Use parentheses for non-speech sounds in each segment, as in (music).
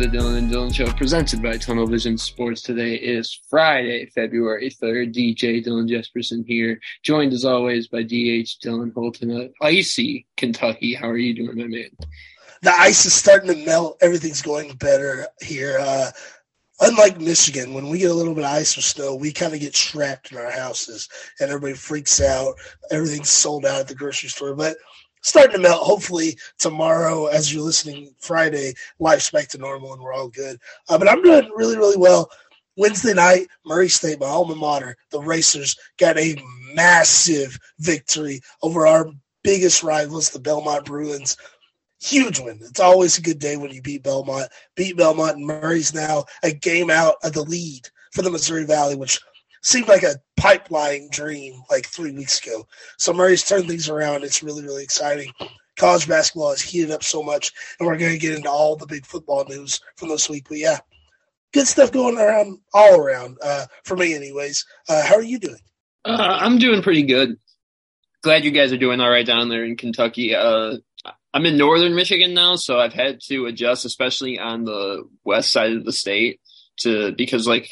the Dylan and Dylan Show presented by Tunnel Vision Sports. Today is Friday, February 3rd. DJ Dylan Jesperson here, joined as always by DH Dylan Holton of icy Kentucky. How are you doing, my man? The ice is starting to melt. Everything's going better here. Uh, unlike Michigan, when we get a little bit of ice or snow, we kind of get trapped in our houses and everybody freaks out. Everything's sold out at the grocery store. But starting to melt. Hopefully tomorrow, as you're listening Friday, life's back to normal and we're all good. Uh, but I'm doing really, really well. Wednesday night, Murray State, my alma mater, the Racers got a massive victory over our biggest rivals, the Belmont Bruins. Huge win. It's always a good day when you beat Belmont. Beat Belmont, and Murray's now a game out of the lead for the Missouri Valley, which seemed like a pipeline dream like three weeks ago. So Murray's turned things around. It's really, really exciting. College basketball has heated up so much, and we're going to get into all the big football news from this week. But yeah, good stuff going around all around uh, for me, anyways. Uh, how are you doing? Uh, I'm doing pretty good. Glad you guys are doing all right down there in Kentucky. Uh, I'm in northern Michigan now, so I've had to adjust, especially on the west side of the state, to because like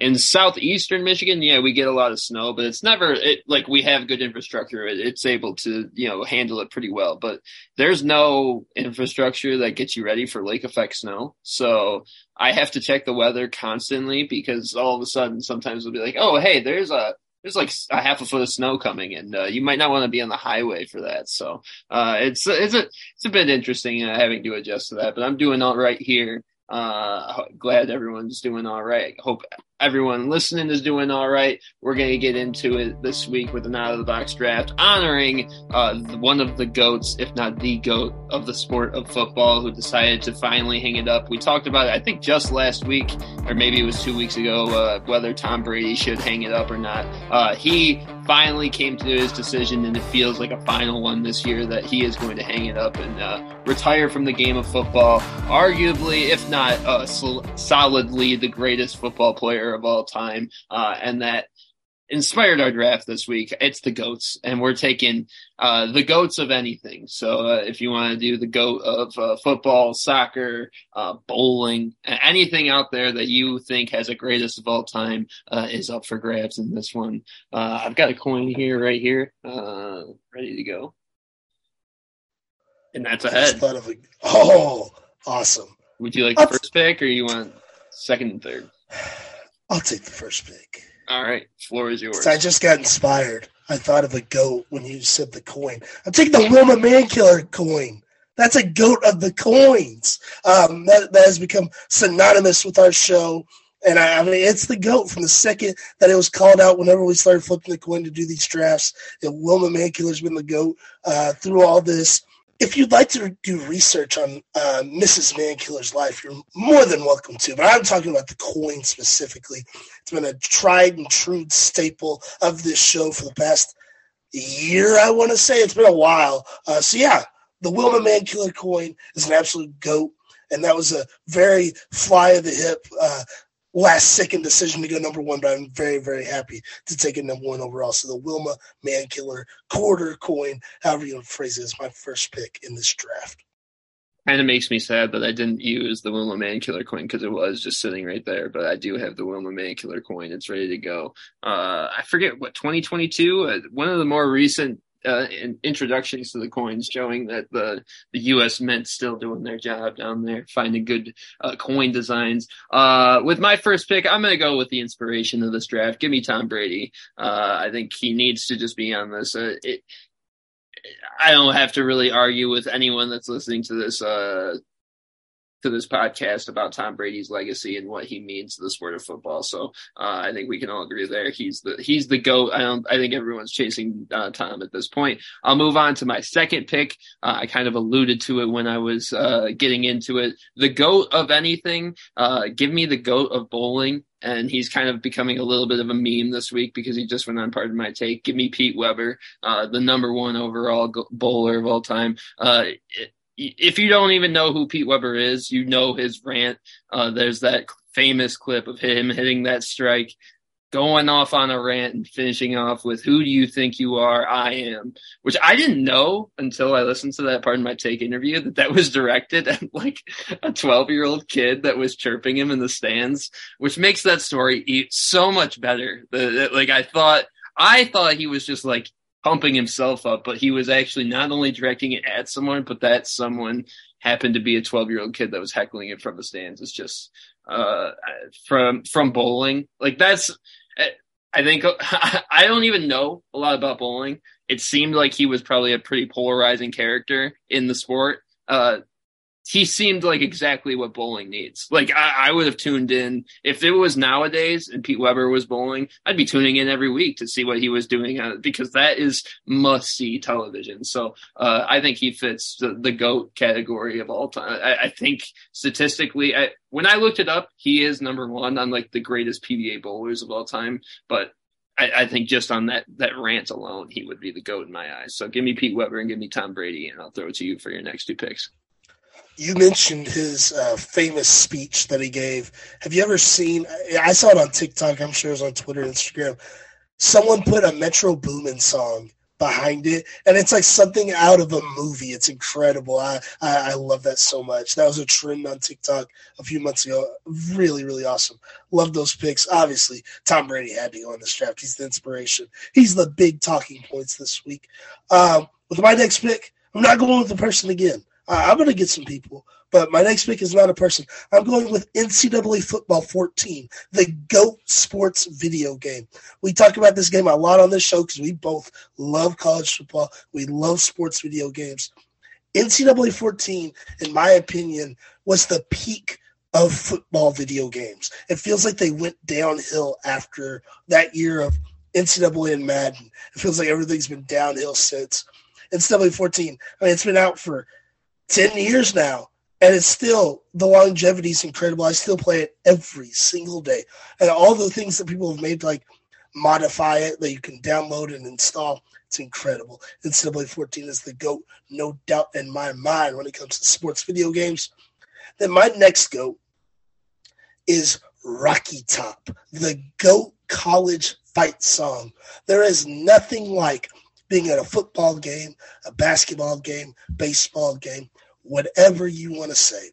in southeastern Michigan, yeah, we get a lot of snow, but it's never it, like we have good infrastructure. It, it's able to you know handle it pretty well. But there's no infrastructure that gets you ready for lake effect snow. So I have to check the weather constantly because all of a sudden sometimes it'll be like, oh hey, there's a there's like a half a foot of snow coming, and uh, you might not want to be on the highway for that. So uh, it's it's a it's a bit interesting uh, having to adjust to that. But I'm doing all right here. Uh, glad everyone's doing all right. Hope everyone listening is doing all right. We're going to get into it this week with an out of the box draft honoring uh, one of the goats, if not the goat of the sport of football, who decided to finally hang it up. We talked about it, I think, just last week, or maybe it was two weeks ago, uh, whether Tom Brady should hang it up or not. Uh, he finally came to his decision, and it feels like a final one this year that he is going to hang it up and uh, retire from the game of football. Arguably, if not uh, sol- solidly, the greatest football player of all time, uh, and that inspired our draft this week. It's the goats, and we're taking uh, the goats of anything. So uh, if you want to do the goat of uh, football, soccer, uh, bowling, anything out there that you think has a greatest of all time uh, is up for grabs in this one. Uh, I've got a coin here, right here, ready to go. And that's ahead. A, oh, awesome. Would you like the first pick or you want second and third? (sighs) I'll take the first pick. All right, floor is yours. I just got inspired. I thought of a goat when you said the coin. I'm taking the Wilma Mankiller coin. That's a goat of the coins. Um, that, that has become synonymous with our show. And I, I, mean, it's the goat from the second that it was called out. Whenever we started flipping the coin to do these drafts, that Wilma Mankiller's been the goat uh, through all this if you'd like to do research on uh, Mrs. Mankiller's life, you're more than welcome to. But I'm talking about the coin specifically. It's been a tried and true staple of this show for the past year, I want to say. It's been a while. Uh, so, yeah, the Wilma Mankiller coin is an absolute goat. And that was a very fly of the hip uh, last second decision to go number one, but I'm very, very happy to take a number one overall. So the Wilma Mankiller quarter coin, however you want to phrase it, is my first pick in this draft. Kind of makes me sad that I didn't use the Wilma Mankiller coin because it was just sitting right there. But I do have the Wilma Mankiller coin; it's ready to go. Uh, I forget what 2022. Uh, one of the more recent uh, introductions to the coins showing that the the U.S. Mint still doing their job down there, finding good uh, coin designs. Uh, with my first pick, I'm going to go with the inspiration of this draft. Give me Tom Brady. Uh, I think he needs to just be on this. Uh, it, I don't have to really argue with anyone that's listening to this uh, to this podcast about Tom Brady's legacy and what he means to the sport of football. So uh, I think we can all agree there. He's the he's the goat. I don't. I think everyone's chasing uh, Tom at this point. I'll move on to my second pick. Uh, I kind of alluded to it when I was uh, getting into it. The goat of anything. Uh, give me the goat of bowling and he's kind of becoming a little bit of a meme this week because he just went on Pardon My Take. Give me Pete Weber, uh, the number one overall bowler of all time. Uh, it, if you don't even know who Pete Weber is, you know his rant. Uh, there's that famous clip of him hitting that strike going off on a rant and finishing off with "Who do you think you are? I am," which I didn't know until I listened to that Pardon My Take interview that that was directed at like a 12 year old kid that was chirping him in the stands, which makes that story so much better. The, like I thought, I thought he was just like pumping himself up, but he was actually not only directing it at someone, but that someone happened to be a 12 year old kid that was heckling it from the stands. It's just uh, from from bowling. Like that's I think (laughs) I don't even know a lot about bowling. It seemed like he was probably a pretty polarizing character in the sport. Uh, he seemed like exactly what bowling needs. Like I, I, would have tuned in if it was nowadays and Pete Weber was bowling. I'd be tuning in every week to see what he was doing on it because that is must see television. So uh, I think he fits the, the goat category of all time. I, I think statistically, I, when I looked it up, he is number one on like the greatest PBA bowlers of all time. But I, I, think just on that that rant alone, he would be the goat in my eyes. So give me Pete Weber and give me Tom Brady, and I'll throw it to you for your next two picks you mentioned his uh, famous speech that he gave. Have you ever seen? I saw it on TikTok. I'm sure it was on Twitter, Instagram. Someone put a Metro Boomin song behind it, and it's like something out of a movie. It's incredible. I, I, I love that so much. That was a trend on TikTok a few months ago. Really, really awesome. Love those picks. Obviously, Tom Brady had to go on this draft. He's the inspiration. He's the big talking points this week. Um, with my next pick, I'm not going with the person again. I'm going to get some people, but my next pick is not a person. I'm going with NCAA Football 14, the GOAT sports video game. We talk about this game a lot on this show because we both love college football. We love sports video games. NCAA 14, in my opinion, was the peak of football video games. It feels like they went downhill after that year of NCAA and Madden. It feels like everything's been downhill since. NCAA 14, I mean, it's been out for 10 years now and it's still the longevity is incredible. I still play it every single day, and all the things that people have made like modify it that you can download and install. It's incredible. NCAA 14 is the goat, no doubt in my mind when it comes to sports video games. Then my next goat is Rocky Top, the goat college fight song. There is nothing like being at a football game, a basketball game, baseball game, whatever you want to say,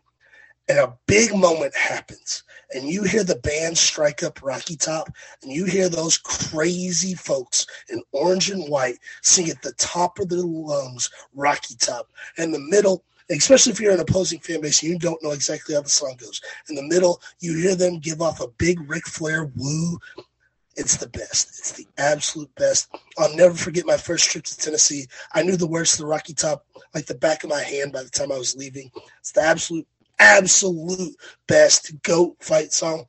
and a big moment happens, and you hear the band strike up Rocky Top, and you hear those crazy folks in orange and white sing at the top of their lungs Rocky Top. In the middle, especially if you're an opposing fan base you don't know exactly how the song goes, in the middle, you hear them give off a big Ric Flair woo it's the best. It's the absolute best. I'll never forget my first trip to Tennessee. I knew the words to the Rocky Top like the back of my hand by the time I was leaving. It's the absolute, absolute best goat fight song.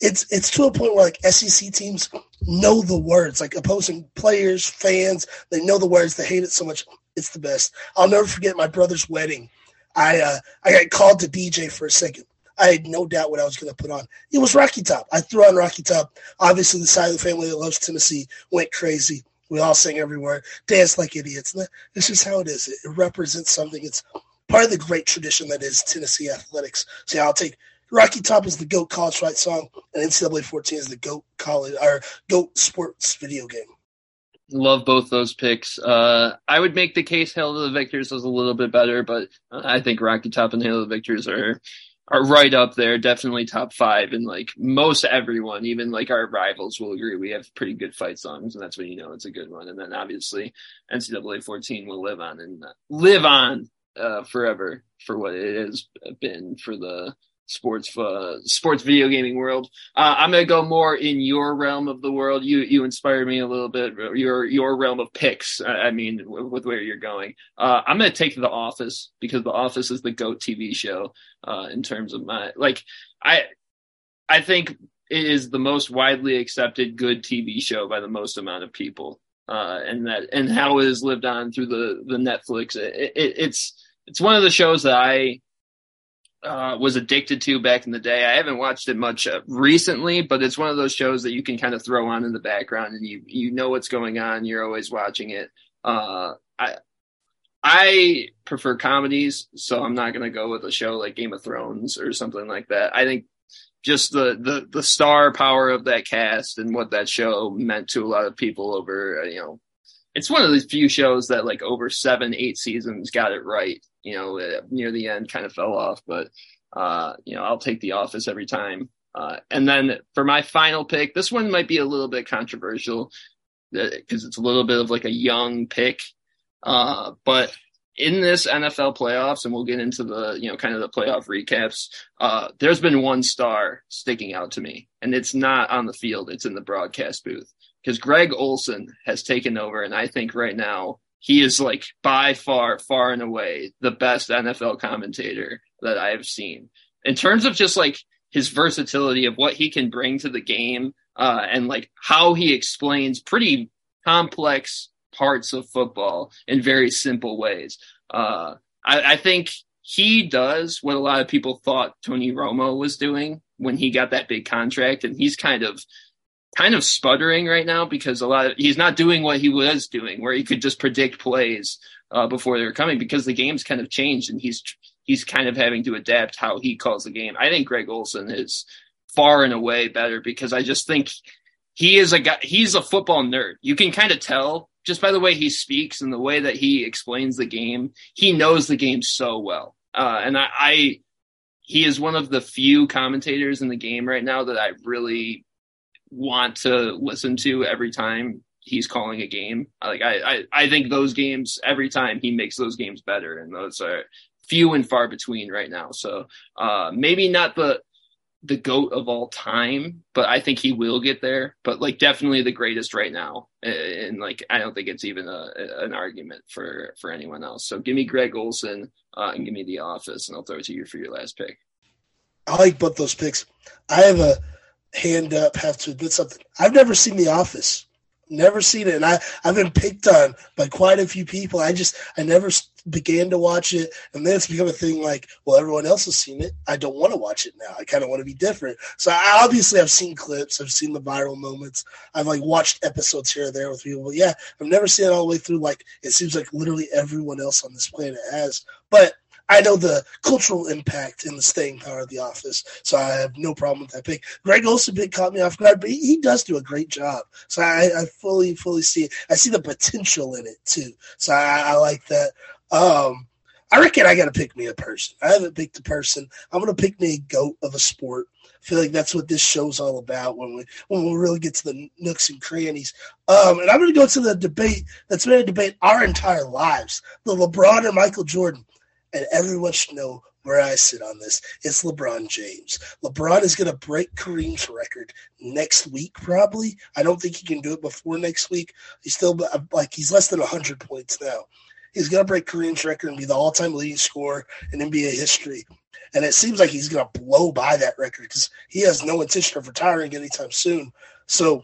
It's it's to a point where like SEC teams know the words, like opposing players, fans, they know the words. They hate it so much. It's the best. I'll never forget my brother's wedding. I uh, I got called to DJ for a second. I had no doubt what I was going to put on. It was Rocky Top. I threw on Rocky Top. Obviously, the side of the family that loves Tennessee went crazy. We all sang every word, danced like idiots. This is how it is. It represents something. It's part of the great tradition that is Tennessee athletics. So I'll take Rocky Top is the GOAT college fight song, and NCAA 14 is the GOAT college or GOAT sports video game. Love both those picks. Uh, I would make the case Hail to the Victors was a little bit better, but I think Rocky Top and Hail to the Victors are are right up there, definitely top five. And like most everyone, even like our rivals will agree we have pretty good fight songs, and that's when you know it's a good one. And then obviously NCAA 14 will live on and live on uh, forever for what it has been for the sports uh, sports video gaming world. Uh, I'm gonna go more in your realm of the world. You you inspire me a little bit. Your your realm of picks. I mean, with, where you're going. Uh, I'm gonna take The Office because The Office is the goat TV show uh, in terms of my like. I I think it is the most widely accepted good TV show by the most amount of people. Uh, and that and how it has lived on through the the Netflix. It, it, it's it's one of the shows that I uh, was addicted to back in the day. I haven't watched it much uh, recently, but it's one of those shows that you can kind of throw on in the background and you you know what's going on. You're always watching it. Uh, I I prefer comedies, so I'm not going to go with a show like Game of Thrones or something like that. I think just the, the, the star power of that cast and what that show meant to a lot of people over, uh, you know, it's one of the few shows that like over seven, eight seasons got it right. You know, uh, near the end kind of fell off, but, uh, you know, I'll take The Office every time. Uh, and then for my final pick, this one might be a little bit controversial because uh, it's a little bit of like a young pick. Uh, but in this NFL playoffs, and we'll get into the, you know, kind of the playoff recaps, uh, there's been one star sticking out to me, and it's not on the field, it's in the broadcast booth. Because Greg Olsen has taken over, and I think right now he is like by far, far and away the best NFL commentator that I have seen. In terms of just like his versatility of what he can bring to the game, uh, and like how he explains pretty complex parts of football in very simple ways. Uh, I, I, think he does what a lot of people thought Tony Romo was doing when he got that big contract, and he's kind of kind of sputtering right now because a lot of he's not doing what he was doing, where he could just predict plays uh, before they were coming because the game's kind of changed, and he's he's kind of having to adapt how he calls the game. I think Greg Olsen is far and away better because I just think he is a guy. He's a football nerd. You can kind of tell just by the way he speaks and the way that he explains the game, he knows the game so well. Uh, and I, I, he is one of the few commentators in the game right now that I really want to listen to every time he's calling a game. Like I, I, I think those games every time he makes those games better, and those are few and far between right now. So uh, maybe not the the goat of all time, but I think he will get there. But like definitely the greatest right now, and like I don't think it's even a, an argument for for anyone else. So give me Greg Olsen uh, and give me The Office, and I'll throw it to you for your last pick. I like both those picks. I have a hand up. Have to admit something. I've never seen The Office. Never seen it, and I I've been picked on by quite a few people. I just I never began to watch it, and then it's become a thing like, well, everyone else has seen it. I don't want to watch it now. I kind of want to be different. So I obviously I've seen clips, I've seen the viral moments, I've like watched episodes here or there with people. But yeah, I've never seen it all the way through. Like it seems like literally everyone else on this planet has, but I know the cultural impact and the staying power of The Office, so I have no problem with that pick. Greg Olsen pick caught me off guard, but he, he does do a great job. So I, I, fully, fully see it. I see the potential in it too. So I, I like that. Um, I reckon I got to pick me a person. I haven't picked a person. I'm going to pick me a goat of a sport. I feel like that's what this show's all about when we when we really get to the nooks and crannies. Um, and I'm going to go to the debate that's been a debate our entire lives: the LeBron or Michael Jordan and everyone should know where I sit on this. It's LeBron James. LeBron is going to break Kareem's record next week, probably. I don't think he can do it before next week. He's still like he's less than 100 points now. He's going to break Kareem's record and be the all-time leading scorer in NBA history. And it seems like he's going to blow by that record because he has no intention of retiring anytime soon. So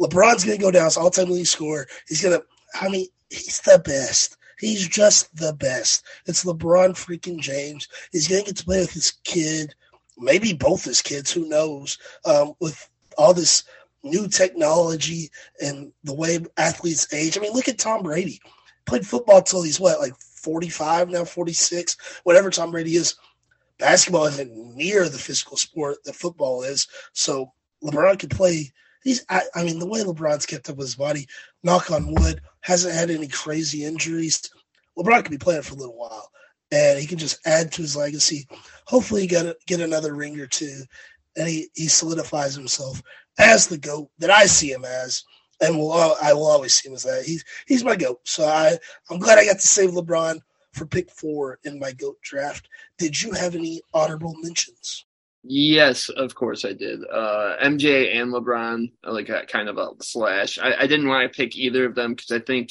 LeBron's going to go down as all-time leading scorer. He's going to. I mean, he's the best. He's just the best. It's LeBron freaking James. He's going to get to play with his kid, maybe both his kids, who knows, um, with all this new technology and the way athletes age. I mean, look at Tom Brady. Played football till he's what, like 45 now, 46, whatever Tom Brady is. Basketball isn't near the physical sport that football is. So LeBron could play. He's, I, I mean, the way LeBron's kept up with his body, knock on wood, hasn't had any crazy injuries. LeBron could be playing for a little while, and he can just add to his legacy. Hopefully, get get another ring or two, and he, he solidifies himself as the goat that I see him as, and will I will always see him as that. He's he's my goat. So I I'm glad I got to save LeBron for pick four in my goat draft. Did you have any honorable mentions? Yes, of course I did. Uh, MJ and LeBron, like a, kind of a slash. I, I didn't want to pick either of them because I think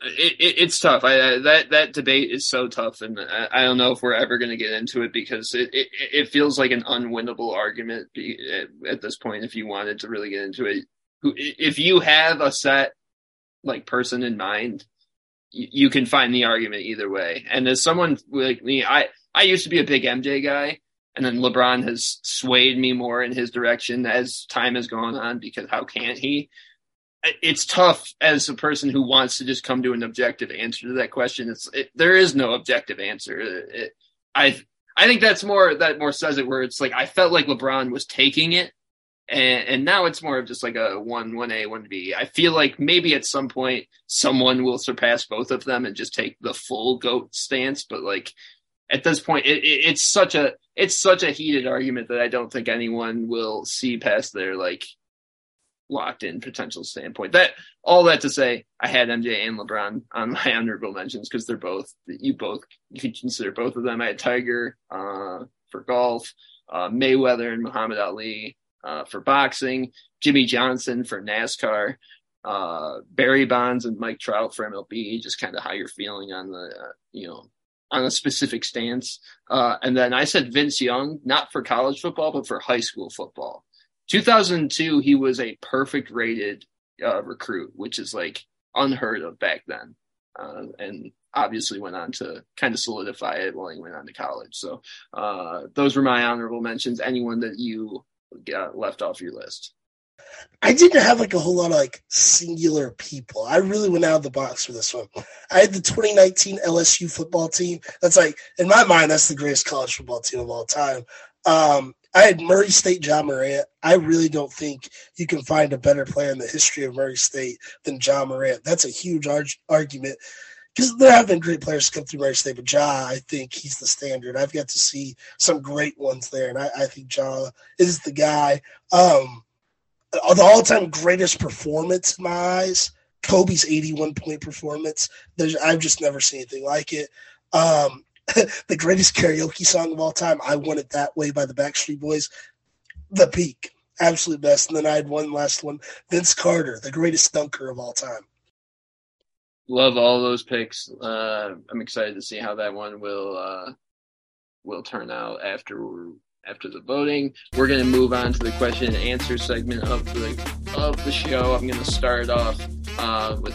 it, it, it's tough. I, that that debate is so tough, and I, I don't know if we're ever going to get into it because it, it, it feels like an unwinnable argument at, at this point. If you wanted to really get into it, Who if you have a set like person in mind, you, you can find the argument either way. And as someone like me, I I used to be a big MJ guy and then LeBron has swayed me more in his direction as time has gone on because how can't he? It's tough as a person who wants to just come to an objective answer to that question. It's it, there is no objective answer. It, I I think that's more that more says it where it's like I felt like LeBron was taking it and, and now it's more of just like a one one A one B. I feel like maybe at some point someone will surpass both of them and just take the full goat stance. But like at this point, it, it, it's such a it's such a heated argument that I don't think anyone will see past their like locked in potential standpoint. That all that to say, I had MJ and LeBron on (laughs) my honorable mentions because they're both you both you can consider both of them. I had Tiger uh, for golf, uh, Mayweather and Muhammad Ali uh, for boxing, Jimmie Johnson for NASCAR, uh, Barry Bonds and Mike Trout for MLB. Just kind of how you're feeling on the uh, you know on a specific stance. Uh, and then I said Vince Young, not for college football, but for high school football. 2002, he was a perfect rated uh, recruit, which is like unheard of back then. Uh, and obviously went on to kind of solidify it while he went on to college. So uh, those were my honorable mentions. Anyone that you got left off your list? I didn't have like a whole lot of like singular people. I really went out of the box for this one. I had the 2019 LSU football team. That's like in my mind, that's the greatest college football team of all time. Um, I had Murray State Ja Morant. I really don't think you can find a better player in the history of Murray State than Ja Morant. That's a huge ar- argument because there have been great players come through Murray State, but Ja, I think he's the standard. I've got to see some great ones there, and I, I think Ja is the guy. Um, the all-time greatest performance in my eyes, Kobe's 81 point performance. There's, I've just never seen anything like it. Um, (laughs) the greatest karaoke song of all time, "I Want It That Way" by the Backstreet Boys, the peak, absolute best. And then I had one last one, Vince Carter, the greatest dunker of all time love all those picks. Uh, I'm excited to see how that one will uh, will turn out after after the voting. We're going to move on to the question and answer segment of the of the show. I'm going to start off uh, with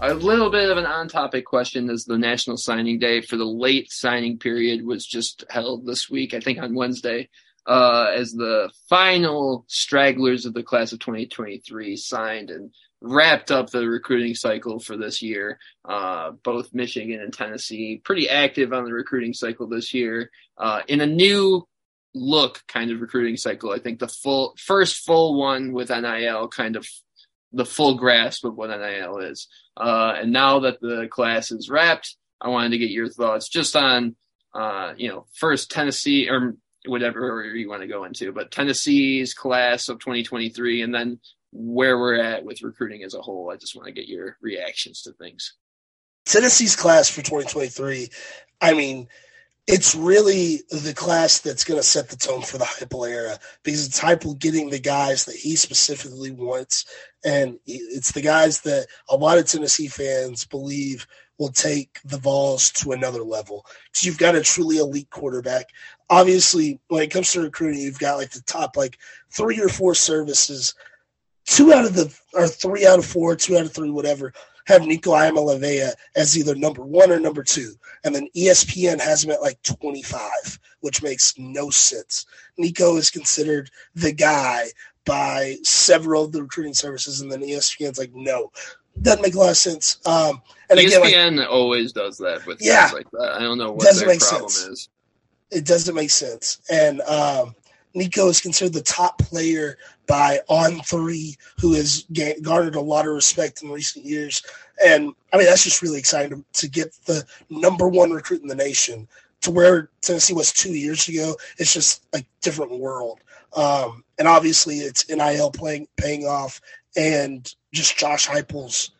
a little bit of an on-topic question. As the National Signing Day for the late signing period was just held this week, I think on Wednesday. Uh, as the final stragglers of the class of 2023 signed and wrapped up the recruiting cycle for this year. Uh, both Michigan and Tennessee pretty active on the recruiting cycle this year uh, in a new look kind of recruiting cycle. I think the full first full one with NIL kind of the full grasp of what NIL is. Uh, and now that the class is wrapped, I wanted to get your thoughts just on, uh, you know, first Tennessee or whatever you want to go into, but Tennessee's class of 2023 and then where we're at with recruiting as a whole. I just want to get your reactions to things. Tennessee's class for 2023, I mean, it's really the class that's going to set the tone for the Heupel era because it's Heupel getting the guys that he specifically wants, and it's the guys that a lot of Tennessee fans believe will take the Vols to another level. Because you've got a truly elite quarterback. Obviously, when it comes to recruiting, you've got like the top like three or four services two out of the or three out of four, two out of three, whatever, have Nico Iamaleava as either number one or number two. And then ESPN has him at like 25, which makes no sense. Nico is considered the guy by several of the recruiting services, and then ESPN's like, no. Doesn't make a lot of sense. Um, and ESPN again, like, always does that with yeah, like that. I don't know what their problem sense. is. It doesn't make sense. And um, Nico is considered the top player by On3, who has garnered a lot of respect in recent years. And I mean, that's just really exciting to, to get the number one recruit in the nation to where Tennessee was two years ago. It's just a different world. Um, and obviously, it's NIL playing, paying off and just Josh Heupel's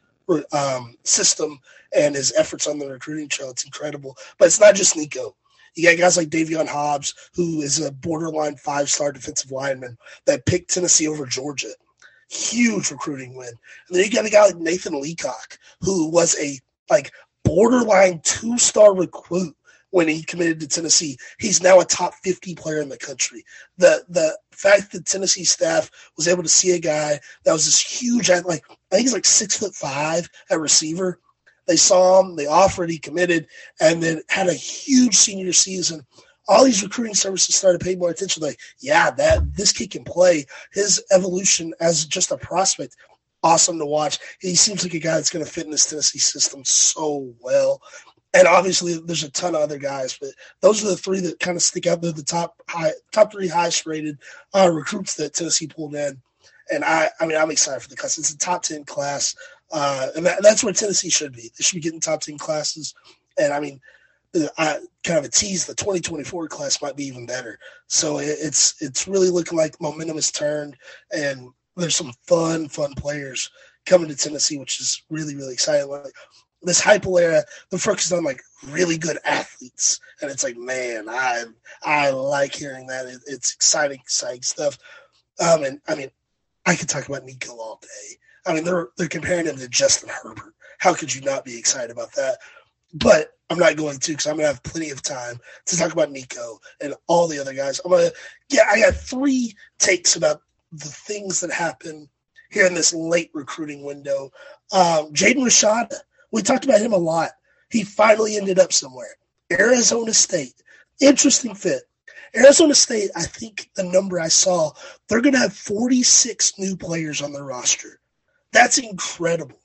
um, system and his efforts on the recruiting trail. It's incredible. But it's not just Nico. You got guys like Daevin Hobbs, who is a borderline five star defensive lineman that picked Tennessee over Georgia. Huge recruiting win. And then you got a guy like Nathan Leacock, who was a like borderline two star recruit when he committed to Tennessee. He's now a top 50 player in the country. The the fact that Tennessee staff was able to see a guy that was this huge, like I think he's like six foot five at receiver, they saw him, they offered, he committed, and then had a huge senior season. All these recruiting services started paying more attention. Like, yeah, that this kid can play. His evolution as just a prospect, awesome to watch. He seems like a guy that's going to fit in this Tennessee system so well. and obviously there's a ton of other guys, but those are the three that kind of stick out. They're the top high, top three highest rated uh, recruits that Tennessee pulled in, and I, I mean, I'm excited for the class. It's a top ten class, uh, and that, that's where Tennessee should be. They should be getting top ten classes, and I mean, I kind of a tease the 2024 class might be even better. So it, it's it's really looking like momentum has turned, and there's some fun, fun players coming to Tennessee, which is really, really exciting. Like this Heupel era, the focus on like really good athletes, and it's like, man, I I like hearing that. It, it's exciting, exciting stuff. Um, and I mean, I could talk about Nico all day. I mean, they're they're comparing him to Justin Herbert. How could you not be excited about that? But I'm not going to because I'm gonna have plenty of time to talk about Nico and all the other guys. I'm gonna yeah, I got three takes about the things that happen here in this late recruiting window. Um, Jaden Rashada, we talked about him a lot. He finally ended up somewhere. Arizona State, interesting fit. Arizona State, I think the number I saw, they're going to have 46 new players on their roster. That's incredible.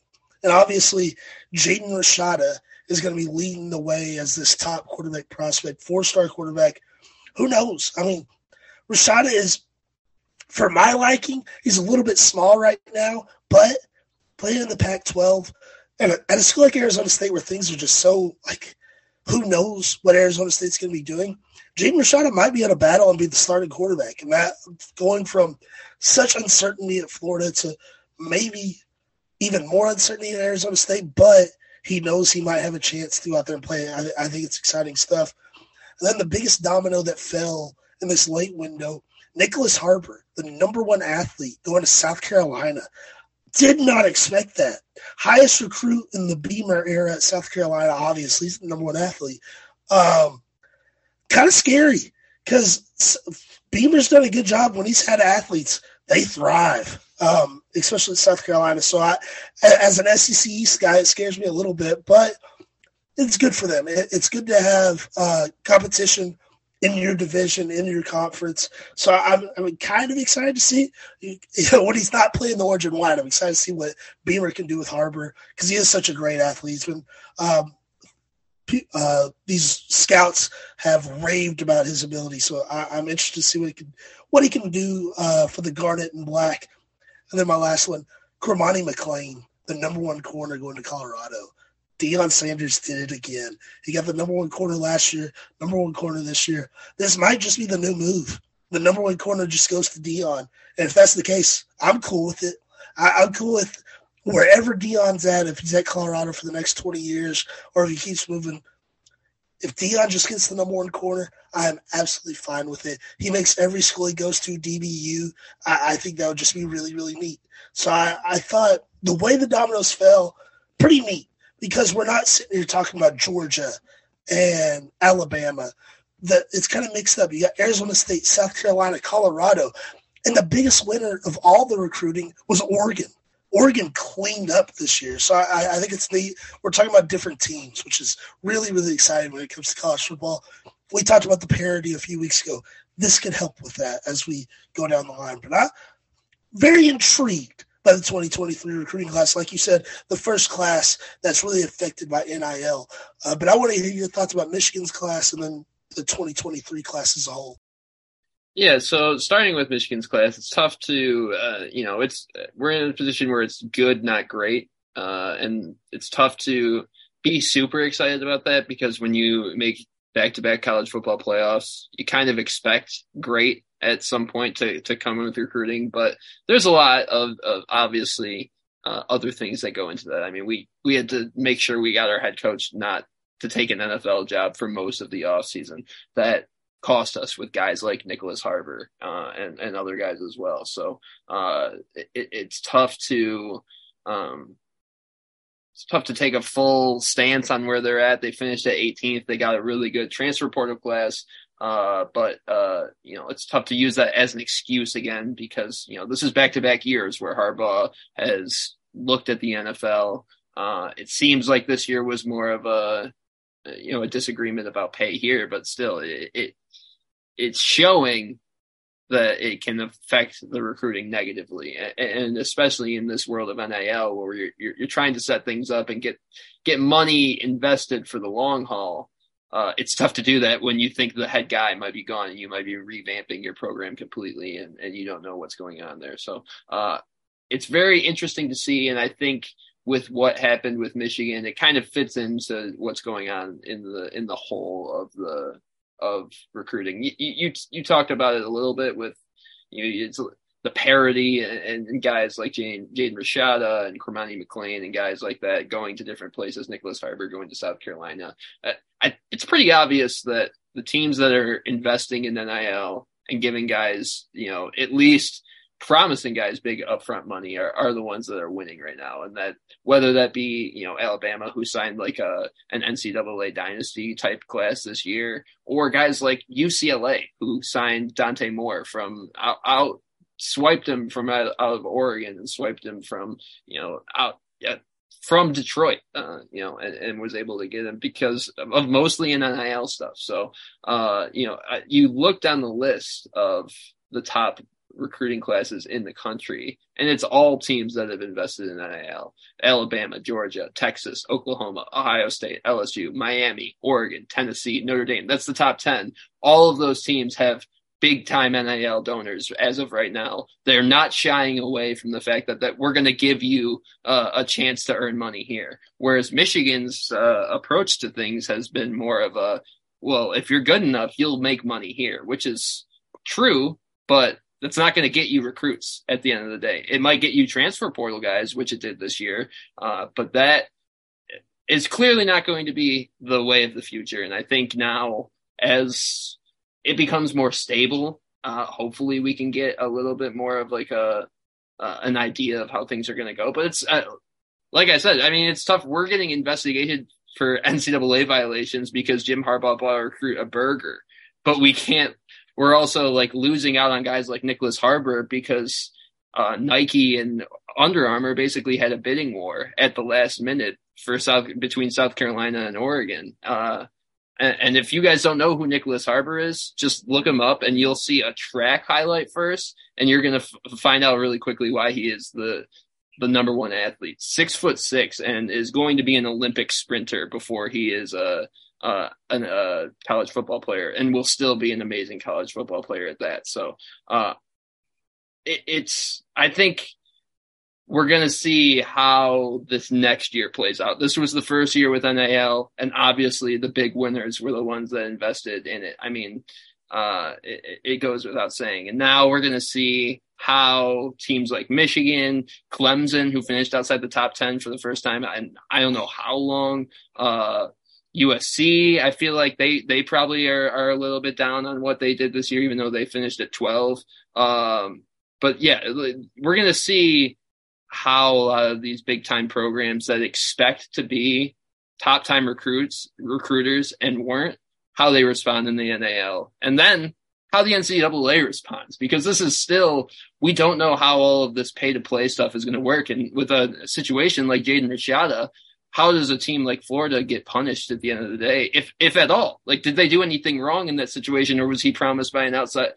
And obviously, Jaden Rashada is going to be leading the way as this top quarterback prospect, four star quarterback. Who knows? I mean, Rashada is for my liking, he's a little bit small right now, but playing in the Pac 12 and at a school like Arizona State where things are just so like, who knows what Arizona State's going to be doing? Jaden Rashada might be in a battle and be the starting quarterback. And that going from such uncertainty at Florida to maybe even more uncertainty in Arizona State, but he knows he might have a chance to go out there and play. I, I think it's exciting stuff. And then the biggest domino that fell in this late window Nyckoles Harbor, the number one athlete going to South Carolina. Did not expect that. Highest recruit in the Beamer era at South Carolina, obviously. He's the number one athlete. Um, kind of scary because Beamer's done a good job when he's had athletes. They thrive, um, especially South Carolina. So, I, as an SEC East guy, it scares me a little bit, but it's good for them. it's good to have uh, competition in your division, in your conference. So I'm, I'm kind of excited to see you know, when he's not playing the and white. I'm excited to see what Beamer can do with Harbor because he is such a great athlete. He's been um, uh, these scouts have raved about his ability, so I, am interested to see what he can what he can do uh, for the Garnet and Black. And then my last one, Cormani McClain, the number one corner going to Colorado. Deion Sanders did it again. He got the number one corner last year, number one corner this year. This might just be the new move. The number one corner just goes to Deion. And if that's the case, I'm cool with it. I, am cool with wherever Deion's at, if he's at Colorado for the next 20 years or if he keeps moving. If Deion just gets the number one corner, I am absolutely fine with it. He makes every school he goes to DBU. I, I think that would just be really, really neat. So I, I thought the way the dominoes fell, pretty neat because we're not sitting here talking about Georgia and Alabama. That it's kind of mixed up. You got Arizona State, South Carolina, Colorado, and the biggest winner of all the recruiting was Oregon. Oregon cleaned up this year, so I, I think it's neat. We're talking about different teams, which is really really exciting when it comes to college football. We talked about the parity a few weeks ago. This could help with that as we go down the line. But I'm very intrigued by the 2023 recruiting class. Like you said, the first class that's really affected by NIL. Uh, but I want to hear your thoughts about Michigan's class and then the 2023 class as a whole. Yeah, so starting with Michigan's class, it's tough to, uh, you know, it's we're in a position where it's good, not great, uh, and it's tough to be super excited about that because when you make back-to-back college football playoffs, you kind of expect great at some point to to come with recruiting. But there's a lot of, of obviously uh, other things that go into that. I mean, we we had to make sure we got our head coach not to take an NFL job for most of the off season. That cost us with guys like Nyckoles Harbor uh, and and other guys as well. So uh, it, it's tough to. Um, it's tough to take a full stance on where they're at. They finished at 18th. They got a really good transfer portal class. Uh, but uh, you know, it's tough to use that as an excuse again because you know this is back-to-back years where Harbaugh has looked at the NFL. Uh, it seems like this year was more of a you know a disagreement about pay here, but still, it, it it's showing that it can affect the recruiting negatively, and especially in this world of NIL where you're, you're, trying to set things up and get get money invested for the long haul. Uh, it's tough to do that when you think the head guy might be gone and you might be revamping your program completely and, and you don't know what's going on there. So uh, it's very interesting to see, and I think with what happened with Michigan, it kind of fits into what's going on in the in the whole of the of recruiting. You you, you talked about it a little bit with you know, it's the parity and, and guys like Jane, Jaden Rashada and Cormani McClain and guys like that going to different places. Nyckoles Harbor going to South Carolina. I, it's pretty obvious that the teams that are investing in NIL and giving guys, you know, at least promising guys big upfront money are, are the ones that are winning right now. And that whether that be, you know, Alabama who signed like a an NCAA dynasty type class this year, or guys like UCLA who signed Dante Moore from out, out swiped him from out, out, of Oregon and swiped him from, you know, out yeah, from Detroit, uh, you know, and, and, was able to get him because of mostly in NIL stuff. So, uh, you know, you look down the list of the top recruiting classes in the country, and it's all teams that have invested in NIL: Alabama, Georgia, Texas, Oklahoma, Ohio State, LSU, Miami, Oregon, Tennessee, Notre Dame. That's the top ten. All of those teams have big time NIL donors as of right now. They're not shying away from the fact that, that we're going to give you uh, a chance to earn money here. Whereas Michigan's uh, approach to things has been more of a, well, if you're good enough, you'll make money here, which is true, but that's not going to get you recruits at the end of the day. It might get you transfer portal guys, which it did this year, uh, but that is clearly not going to be the way of the future. And I think now, as it becomes more stable, uh, hopefully we can get a little bit more of like a uh, an idea of how things are going to go. But it's uh, like I said, I mean, it's tough. We're getting investigated for NCAA violations because Jim Harbaugh bought a recruit a burger, but we can't we're also like losing out on guys like Nyckoles Harbor because uh, Nike and Under Armour basically had a bidding war at the last minute for South between South Carolina and Oregon. Uh, and, and, if you guys don't know who Nyckoles Harbor is, just look him up and you'll see a track highlight first, and you're gonna f- find out really quickly why he is the the number one athlete, six foot six, and is going to be an Olympic sprinter before he is a uh, a uh, college football player and will still be an amazing college football player at that. So uh, it, it's, I think we're going to see how this next year plays out. This was the first year with NIL, and obviously the big winners were the ones that invested in it. I mean, uh, it, it goes without saying. And now we're going to see how teams like Michigan, Clemson, who finished outside the top 10 for the first time, and I don't know how long, uh, USC, I feel like they they probably are, are a little bit down on what they did this year, even though they finished at 12. Um, but yeah, we're going to see how a lot of these big time programs that expect to be top time recruits, recruiters, and weren't, how they respond in the NIL, And then how the NCAA responds, because this is still, we don't know how all of this pay to play stuff is going to work. And with a situation like Jaden Rashada, how does a team like Florida get punished at the end of the day, if if at all? Like, did they do anything wrong in that situation, or was he promised by an outside?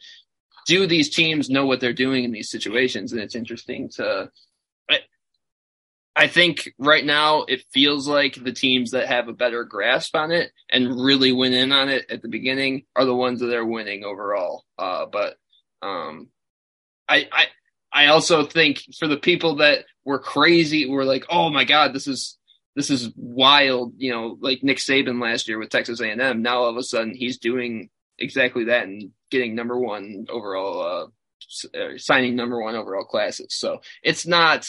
Do these teams know what they're doing in these situations? And it's interesting to. I, I think right now it feels like the teams that have a better grasp on it and really went in on it at the beginning are the ones that are winning overall. Uh, but um, I, I I also think for the people that were crazy, were like, oh my god, this is this is wild, you know, like Nick Saban last year with Texas A&M. Now all of a sudden he's doing exactly that and getting number one overall, uh, uh, signing number one overall classes. So it's not.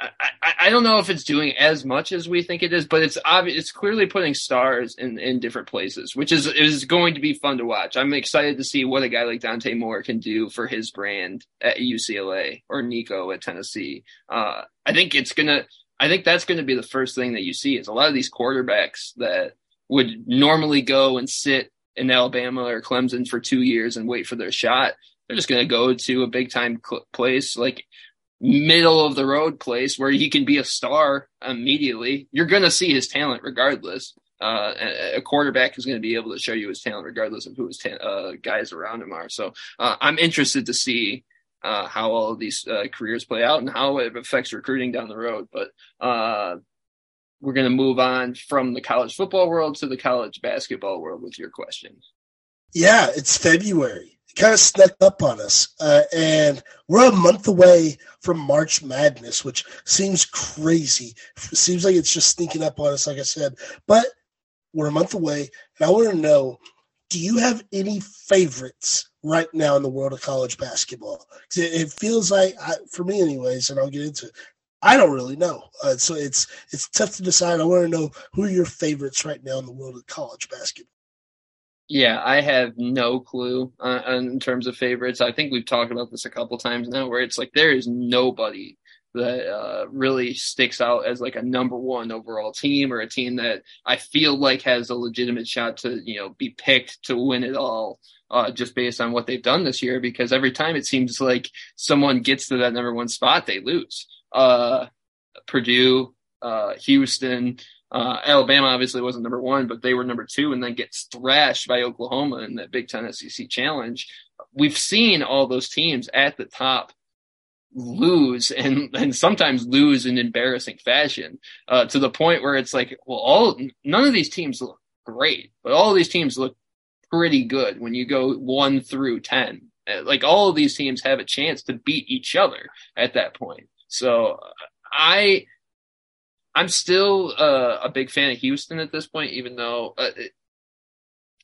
I, I, I don't know if it's doing as much as we think it is, but it's obvious. It's clearly putting stars in, in different places, which is is going to be fun to watch. I'm excited to see what a guy like Dante Moore can do for his brand at UCLA or Nico at Tennessee. Uh, I think it's gonna I think that's going to be the first thing that you see is a lot of these quarterbacks that would normally go and sit in Alabama or Clemson for two years and wait for their shot. They're just going to go to a big time cl- place, like middle of the road place where he can be a star immediately. You're going to see his talent regardless. Uh, a quarterback is going to be able to show you his talent regardless of who his ta- uh, guys around him are. So uh, I'm interested to see uh, how all of these uh, careers play out and how it affects recruiting down the road. But uh, we're going to move on from the college football world to the college basketball world with your question. Yeah, it's February. It kind of snuck up on us. Uh, and we're a month away from March Madness, which seems crazy. It seems like it's just sneaking up on us, like I said. But we're a month away. And I want to know do you have any favorites right now in the world of college basketball? It, feels like, I, for me, anyways, and I'll get into it. I don't really know, uh, so it's it's tough to decide. I want to know who are your favorites right now in the world of college basketball. Yeah, I have no clue uh, in terms of favorites. I think we've talked about this a couple times now, where it's like there is nobody that uh, really sticks out as like a number one overall team or a team that I feel like has a legitimate shot to you know be picked to win it all. Uh, just based on what they've done this year, because every time it seems like someone gets to that number one spot, they lose. Uh, Purdue, uh, Houston, uh, Alabama obviously wasn't number one, but they were number two and then gets thrashed by Oklahoma in that Big Ten SEC challenge. We've seen all those teams at the top lose and, and sometimes lose in embarrassing fashion, uh, to the point where it's like, well, all, none of these teams look great, but all these teams look pretty good when you go one through 10. Uh, like all of these teams have a chance to beat each other at that point. So I, I'm still uh, a big fan of Houston at this point, even though uh, it,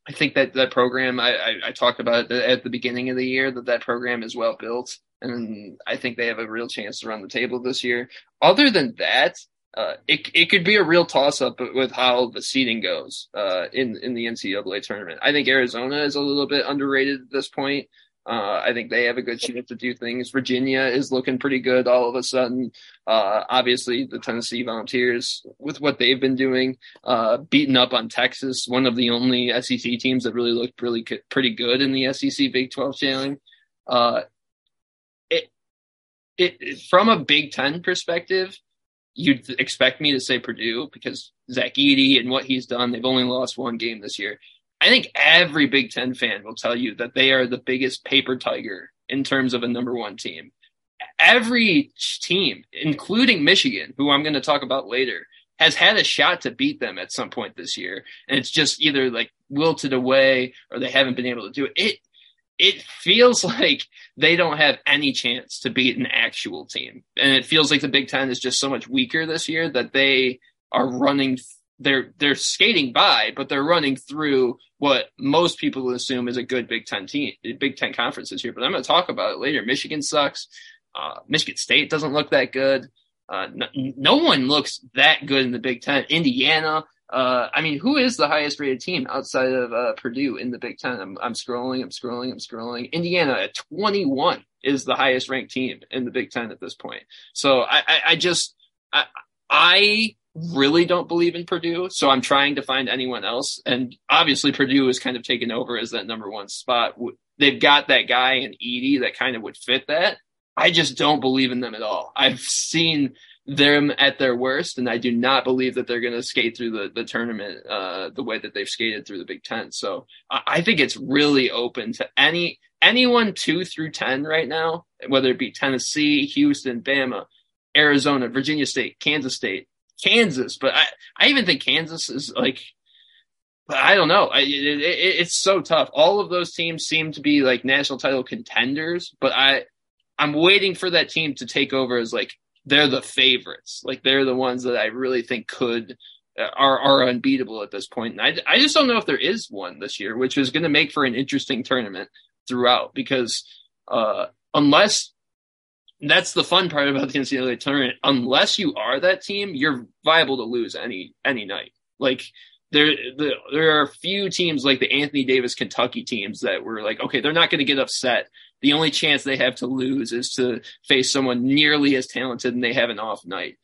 I think that that program I, I, I talked about at the beginning of the year that that program is well built, and I think they have a real chance to run the table this year. Other than that, uh, it it could be a real toss up with how the seeding goes uh, in in the NCAA tournament. I think Arizona is a little bit underrated at this point. Uh, I think they have a good chance to do things. Virginia is looking pretty good all of a sudden. Uh, obviously, the Tennessee Volunteers, with what they've been doing, uh, beating up on Texas, one of the only SEC teams that really looked really pretty good in the SEC Big 12 challenge. It, from a Big Ten perspective, you'd expect me to say Purdue because Zach Edey and what he's done, they've only lost one game this year. I think every Big Ten fan will tell you that they are the biggest paper tiger in terms of a number one team. Every team, including Michigan, who I'm going to talk about later, has had a shot to beat them at some point this year. And it's just either like wilted away or they haven't been able to do it. It it feels (laughs) like they don't have any chance to beat an actual team. And it feels like the Big Ten is just so much weaker this year that they are running they're they're skating by, but they're running through what most people assume is a good Big Ten team, Big Ten conference this year. But I'm going to talk about it later. Michigan sucks. Uh, Michigan State doesn't look that good. Uh, no, no, one looks that good in the Big Ten. Indiana. Uh, I mean, who is the highest rated team outside of uh, Purdue in the Big Ten? I'm, I'm scrolling, I'm scrolling, I'm scrolling. Indiana at 21 is the highest ranked team in the Big Ten at this point. So I, I, I just, I, I really don't believe in Purdue, so I'm trying to find anyone else. And obviously, Purdue is kind of taken over as that number one spot. They've got that guy in Edey that kind of would fit that. I just don't believe in them at all. I've seen them at their worst, and I do not believe that they're going to skate through the, the tournament uh, the way that they've skated through the Big Ten. So I, I think it's really open to any anyone two through ten right now, whether it be Tennessee, Houston, Bama, Arizona, Virginia State, Kansas State, Kansas, but I, I even think Kansas is like, I don't know. I, it, it, it's so tough. All of those teams seem to be like national title contenders, but I, I'm waiting for that team to take over as like they're the favorites. Like they're the ones that I really think could uh, are are unbeatable at this point. And I I just don't know if there is one this year, which is going to make for an interesting tournament throughout because uh, unless that's the fun part about the NCAA tournament. Unless you are that team, you're viable to lose any any night. Like there the, there are a few teams like the Anthony Davis Kentucky teams that were like, okay, they're not going to get upset. The only chance they have to lose is to face someone nearly as talented and they have an off night.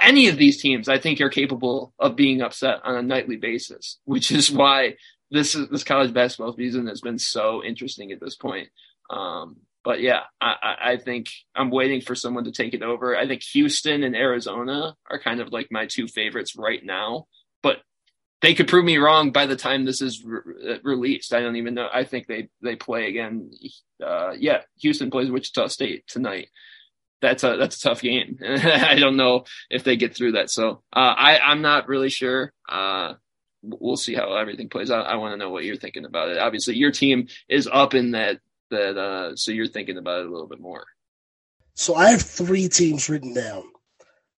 Any of these teams, I think, are capable of being upset on a nightly basis, which is why this is, this college basketball season has been so interesting at this point. Um, but yeah, I, I think I'm waiting for someone to take it over. I think Houston and Arizona are kind of like my two favorites right now. But they could prove me wrong by the time this is re- released. I don't even know. I think they they play again. Uh, yeah, Houston plays Wichita State tonight. That's a that's a tough game. (laughs) I don't know if they get through that. So uh, I I'm not really sure. Uh, we'll see how everything plays out. I want to know what you're thinking about it. Obviously, your team is up in that that uh, so you're thinking about it a little bit more. So I have three teams written down.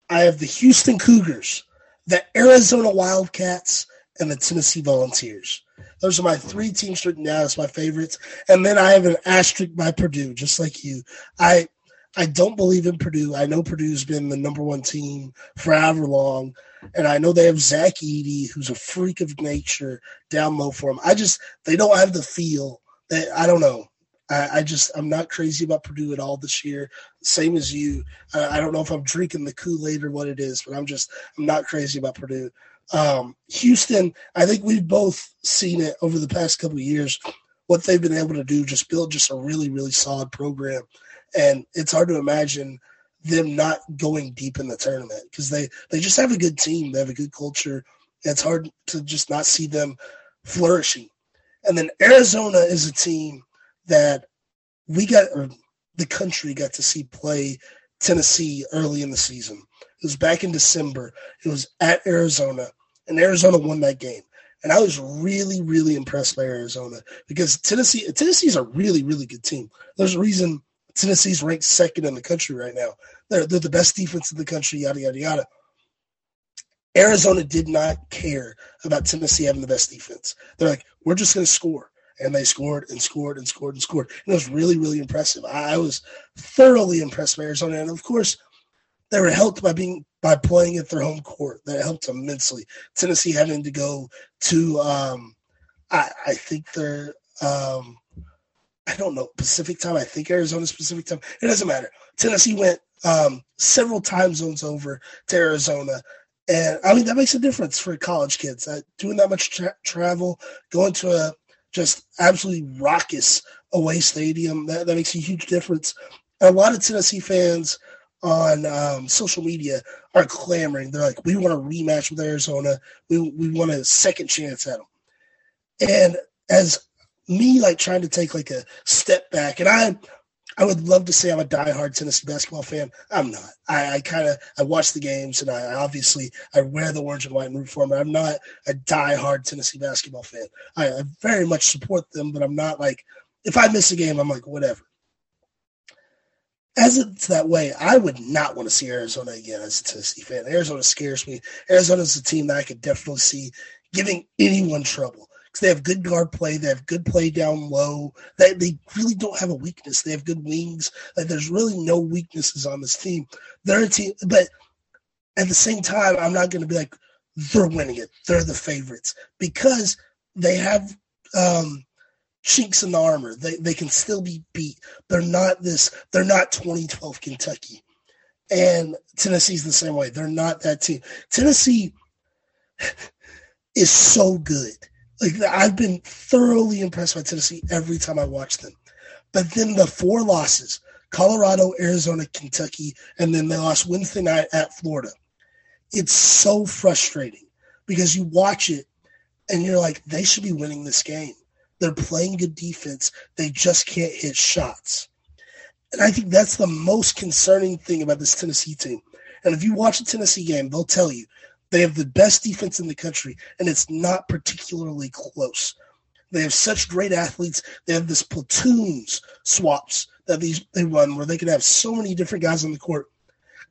I have the Houston Cougars, the Arizona Wildcats, and the Tennessee Volunteers. Those are my three teams written down as my favorites. And then I have an asterisk by Purdue, just like you. I I don't believe in Purdue. I know Purdue's been the number one team forever long. And I know they have Zach Edey, who's a freak of nature down low for them. I just they don't have the feel that I don't know. I, I, just I'm not crazy about Purdue at all this year. Same as you. Uh, I don't know if I'm drinking the Kool Aid or what it is, but I'm just I'm not crazy about Purdue. Um, Houston, I think we've both seen it over the past couple of years. What they've been able to do, just build just a really really solid program, and it's hard to imagine them not going deep in the tournament because they they just have a good team. They have a good culture. It's hard to just not see them flourishing. And then Arizona is a team that we got, or the country got to see play Tennessee early in the season. It was back in December. It was at Arizona, and Arizona won that game. And I was really, really impressed by Arizona because Tennessee, Tennessee's a really, really good team. There's a reason Tennessee's ranked second in the country right now. They're, they're the best defense in the country, yada, yada, yada. Arizona did not care about Tennessee having the best defense. They're like, we're just going to score and they scored and scored and scored and scored. And it was really, really impressive. I was thoroughly impressed by Arizona, and of course, they were helped by being by playing at their home court. That helped immensely. Tennessee having to go to, um, I, I think they're, um, I don't know Pacific time. I think Arizona's Pacific time. It doesn't matter. Tennessee went um, several time zones over to Arizona. And I mean, that makes a difference for college kids. Uh, doing that much tra- travel, going to a just absolutely raucous away stadium. That, that makes a huge difference. a lot of Tennessee fans on um, social media are clamoring. They're like, we want a rematch with Arizona. We, we want a second chance at them. And as me, like trying to take like a step back, and I I would love to say I'm a diehard Tennessee basketball fan. I'm not. I, I kind of I watch the games and I obviously I wear the orange and white and root for them. I'm not a diehard Tennessee basketball fan. I, I very much support them, but I'm not like if I miss a game, I'm like whatever. As it's that way, I would not want to see Arizona again as a Tennessee fan. Arizona scares me. Arizona is a team that I could definitely see giving anyone trouble because they have good guard play. They have good play down low. They, they really don't have a weakness. They have good wings. Like there's really no weaknesses on this team. They're a team, but at the same time, I'm not going to be like they're winning it. They're the favorites because they have um, chinks in the armor. They they can still be beat. They're not this. They're not 2012 Kentucky, and Tennessee's the same way. They're not that team. Tennessee is so good like I've been thoroughly impressed by Tennessee every time I watch them. But then the four losses Colorado, Arizona, Kentucky, and then they lost Wednesday night at Florida. It's so frustrating because you watch it and you're like, they should be winning this game. They're playing good defense. They just can't hit shots. And I think that's the most concerning thing about this Tennessee team. And if you watch a Tennessee game, they'll tell you they have the best defense in the country, and it's not particularly close. They have such great athletes. They have this platoons swaps that these they run where they can have so many different guys on the court.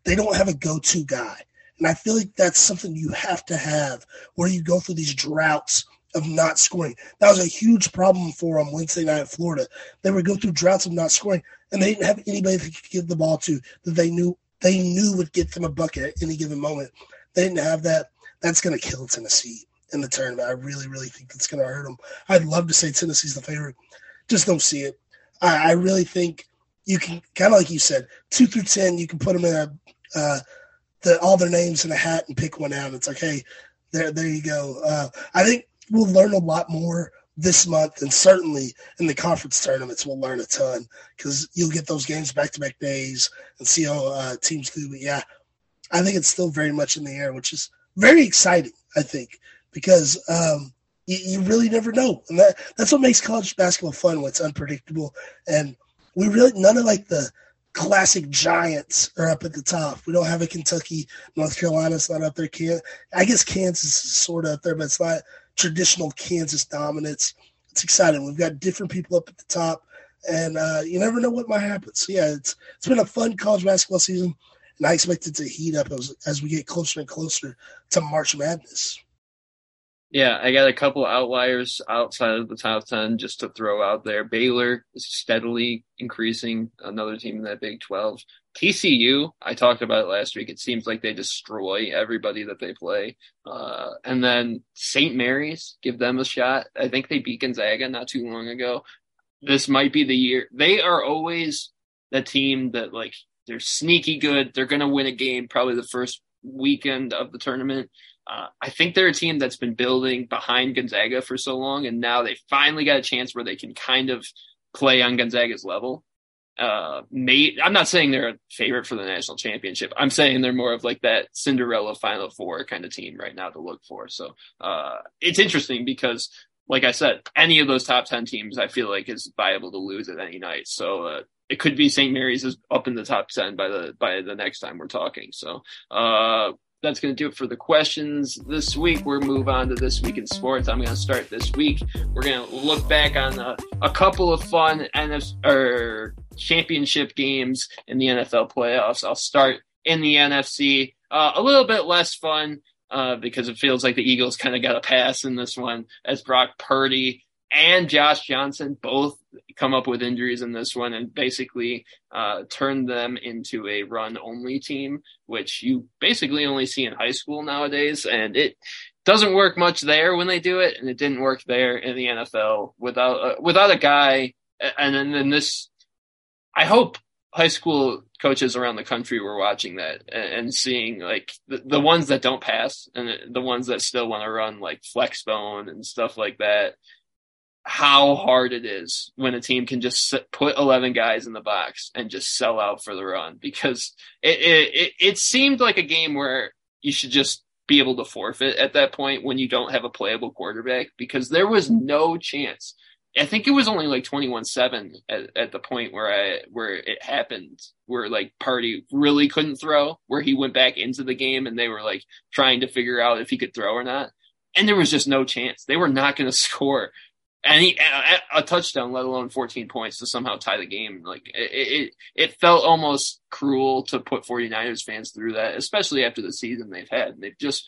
They don't have a go-to guy. And I feel like that's something you have to have where you go through these droughts of not scoring. That was a huge problem for them Wednesday night in Florida. They would go through droughts of not scoring, and they didn't have anybody they could give the ball to that they knew they knew would get them a bucket at any given moment. They didn't have that. That's going to kill Tennessee in the tournament. I really, really think that's going to hurt them. I'd love to say Tennessee's the favorite. Just don't see it. I, I really think you can, kind of like you said, two through 10, you can put them in a, uh, the, all their names in a hat and pick one out. It's like, hey, there, there you go. Uh, I think we'll learn a lot more this month, and certainly in the conference tournaments, we'll learn a ton because you'll get those games back to back days and see how uh, teams do. But yeah, I think it's still very much in the air, which is very exciting. I think because um, you, you really never know, and that that's what makes college basketball fun. What's unpredictable, and we really none of like the classic giants are up at the top. We don't have a Kentucky, North Carolina's not up there. Can I guess Kansas is sort of up there, but it's not traditional Kansas dominance. It's exciting. We've got different people up at the top, and uh, you never know what might happen. So yeah, it's it's been a fun college basketball season, and I expect it to heat up as as we get closer and closer to March Madness. Yeah, I got a couple outliers outside of the top 10 just to throw out there. Baylor is steadily increasing, another team in that Big 12. TCU, I talked about it last week. It seems like they destroy everybody that they play. Uh, and then St. Mary's, give them a shot. I think they beat Gonzaga not too long ago. This might be the year. They are always the team that, like, they're sneaky good. They're going to win a game probably the first weekend of the tournament uh, I think they're a team that's been building behind Gonzaga for so long, and now they finally got a chance where they can kind of play on Gonzaga's level. Uh, may, I'm not saying they're a favorite for the national championship. I'm saying they're more of like that Cinderella Final Four kind of team right now to look for. So uh, it's interesting because, like I said, any of those top ten teams I feel like is viable to lose at any night. So uh, it could be St. Mary's is up in the top ten by the by the next time we're talking. So uh, that's going to do it for the questions this week. We're move on to this week in sports. I'm going to start this week. We're going to look back on a, a couple of fun NF or championship games in the NFL playoffs. I'll start in the NFC. Uh, a little bit less fun uh, because it feels like the Eagles kind of got a pass in this one as Brock Purdy and Josh Johnson both come up with injuries in this one and basically uh, turn them into a run only team, which you basically only see in high school nowadays. And it doesn't work much there when they do it. And it didn't work there in the NFL without, uh, without a guy. And then, this, I hope high school coaches around the country were watching that and, and seeing like the, the ones that don't pass and the, ones that still want to run like flexbone and stuff like that how hard it is when a team can just put 11 guys in the box and just sell out for the run because it, it, it seemed like a game where you should just be able to forfeit at that point when you don't have a playable quarterback because there was no chance. I think it was only like 21-7 at, at the point where I where it happened where like Purdy really couldn't throw where he went back into the game and they were like trying to figure out if he could throw or not and there was just no chance. They were not going (laughs) to score any a, a, touchdown, let alone 14 points to somehow tie the game. Like it, it, it felt almost cruel to put 49ers fans through that, especially after the season they've had. They've just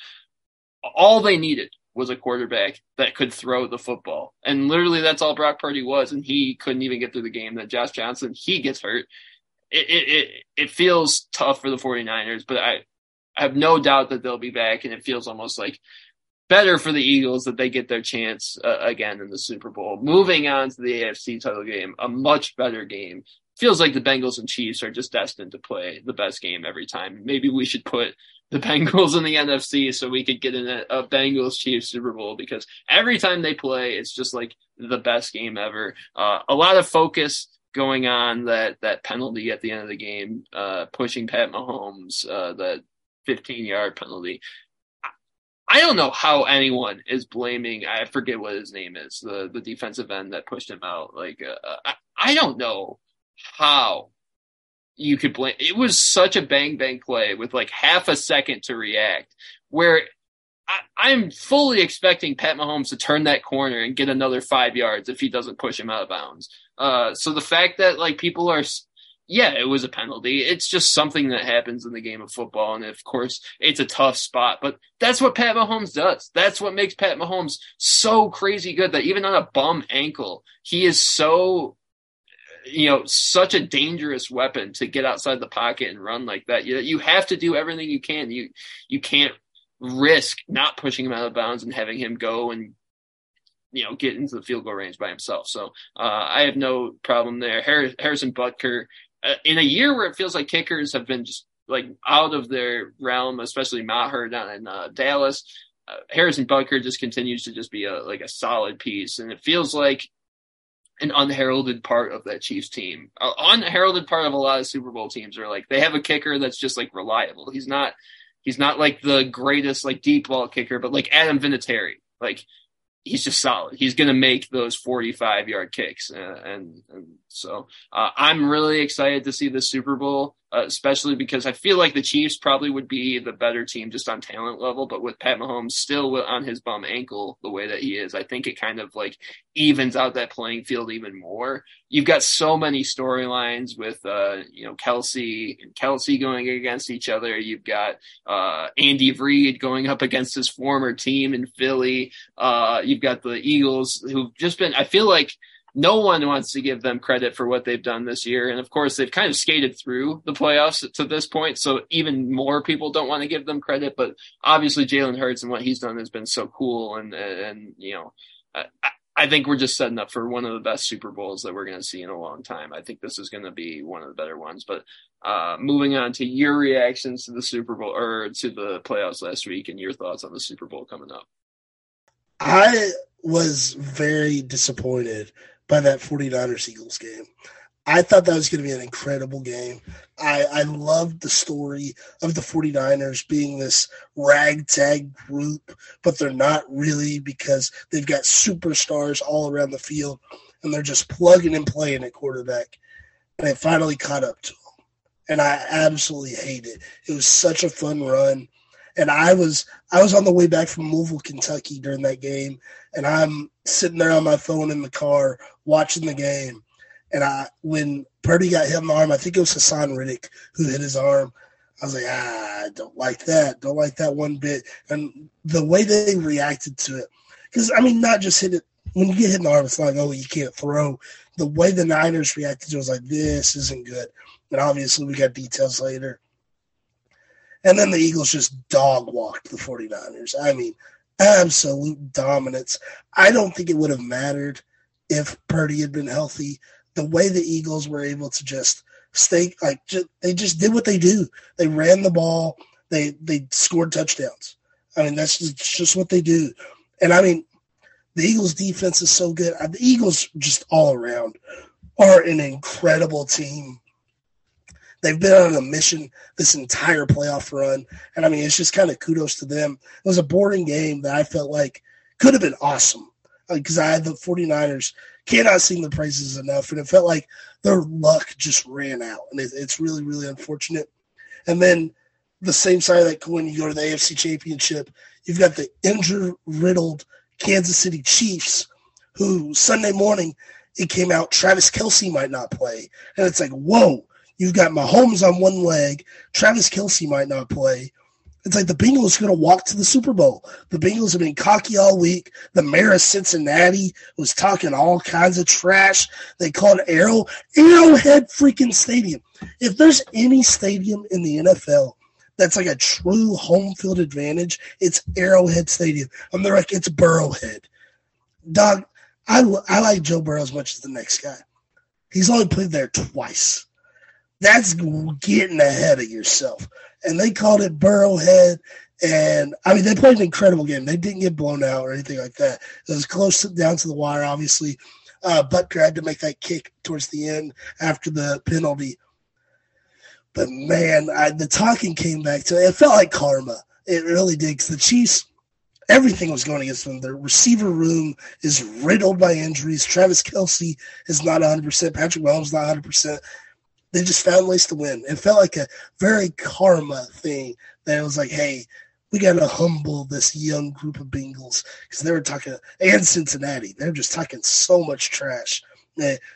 all they needed was a quarterback that could throw the football, and literally that's all Brock Purdy was, and he couldn't even get through the game. That Josh Johnson he gets hurt. It it it, it feels tough for the 49ers, but I. I have no doubt that they'll be back, and it feels almost like better for the Eagles that they get their chance uh, again in the Super Bowl. Moving on to the AFC title game, a much better game. Feels like the Bengals and Chiefs are just destined to play the best game every time. Maybe we should put the Bengals in the NFC so we could get in a, a Bengals Chiefs Super Bowl because every time they play, it's just like the best game ever. Uh, a lot of focus going on that that penalty at the end of the game, uh, pushing Pat Mahomes, uh, that 15 yard penalty. I don't know how anyone is blaming. I forget what his name is. The the defensive end that pushed him out. Like uh, I, I don't know how you could blame. It was such a bang bang play with like half a second to react. Where I, am fully expecting Pat Mahomes to turn that corner and get another five yards if he doesn't push him out of bounds. Uh, so the fact that like people are yeah, it was a penalty. It's just something that happens in the game of football. And of course, it's a tough spot, but that's what Pat Mahomes does. That's what makes Pat Mahomes so crazy good that even on a bum ankle, he is so, you know, such a dangerous weapon to get outside the pocket and run like that. You, you have to do everything you can. You, you can't risk not pushing him out of bounds and having him go and you know get into the field goal range by himself. So uh, I have no problem there. Harrison Butker uh, in a year where it feels like kickers have been just like out of their realm, especially Maher down in uh, Dallas. Uh, Harrison Butker just continues to just be a like a solid piece, and it feels like an unheralded part of that Chiefs team. Uh, unheralded part of a lot of Super Bowl teams are like they have a kicker that's just like reliable. He's not He's not like the greatest like deep ball kicker, but like Adam Vinatieri, like he's just solid. He's going to make those 45 yard kicks. Uh, and, and, so uh, I'm really excited to see the Super Bowl, uh, especially because I feel like the Chiefs probably would be the better team just on talent level. But with Pat Mahomes still on his bum ankle the way that he is, I think it kind of like evens out that playing field even more. You've got so many storylines with, uh, you know, Kelce and Kelce going against each other. You've got uh, Andy Reid going up against his former team in Philly. Uh, you've got the Eagles who've just been, I feel like, no one wants to give them credit for what they've done this year. And of course, they've kind of skated through the playoffs to this point. So even more people don't want to give them credit. But obviously, Jalen Hurts and what he's done has been so cool. And, and, you know, I, I think we're just setting up for one of the best Super Bowls that we're going to see in a long time. I think this is going to be one of the better ones. But uh, moving on to your reactions to the Super Bowl or to the playoffs last week and your thoughts on the Super Bowl coming up. I was very disappointed by that 49ers Eagles game. I thought that was going to be an incredible game. I, I loved the story of the 49ers being this ragtag group, but they're not really because they've got superstars all around the field and they're just plugging and playing at quarterback. And it finally caught up to them. And I absolutely hate it. It was such a fun run. And I was I was on the way back from Louisville, Kentucky during that game, and I'm sitting there on my phone in the car watching the game. And I, when Purdy got hit in the arm, I think it was Haason Reddick who hit his arm. I was like, ah, I don't like that. Don't like that one bit. And the way they reacted to it, because I mean, not just hit it when you get hit in the arm, it's like, oh, you can't throw. The way the Niners reacted to it was like, this isn't good. And obviously, we got details later. And then the Eagles just dog walked the 49ers. I mean, absolute dominance. I don't think it would have mattered if Purdy had been healthy. The way the Eagles were able to just stay like just, they just did what they do. They ran the ball. They they scored touchdowns. I mean that's just, just what they do. And I mean the Eagles defense is so good. The Eagles just all around are an incredible team. They've been on a mission this entire playoff run. And I mean, it's just kind of kudos to them. It was a boring game that I felt like could have been awesome because I had the 49ers cannot sing the praises enough. And it felt like their luck just ran out. And it, it's really, really unfortunate. And then the same side of that coin, you go to the AFC Championship, you've got the injury riddled Kansas City Chiefs, who Sunday morning it came out Travis Kelce might not play. And it's like, whoa, You've got Mahomes on one leg. Travis Kelce might not play. It's like the Bengals are going to walk to the Super Bowl. The Bengals have been cocky all week. The mayor of Cincinnati was talking all kinds of trash. They called Arrow Arrowhead freaking Stadium. If there's any stadium in the NFL that's like a true home field advantage, it's Arrowhead Stadium. And they're like, it's Burrowhead. Dog, I, I like Joe Burrow as much as the next guy. He's only played there twice. That's getting ahead of yourself. And they called it Burrowhead. And I mean, they played an incredible game. They didn't get blown out or anything like that. It was close down to the wire, obviously. Uh, Butker had to make that kick towards the end after the penalty. But man, I, the talking came back to it. It felt like karma. It really did. Because the Chiefs, everything was going against them. Their receiver room is riddled by injuries. Travis Kelce is not 100%. Patrick Mahomes not 100% they just found ways to win. It felt like a very karma thing that it was like, hey, we got to humble this young group of Bengals because they were talking, and Cincinnati, they're just talking so much trash.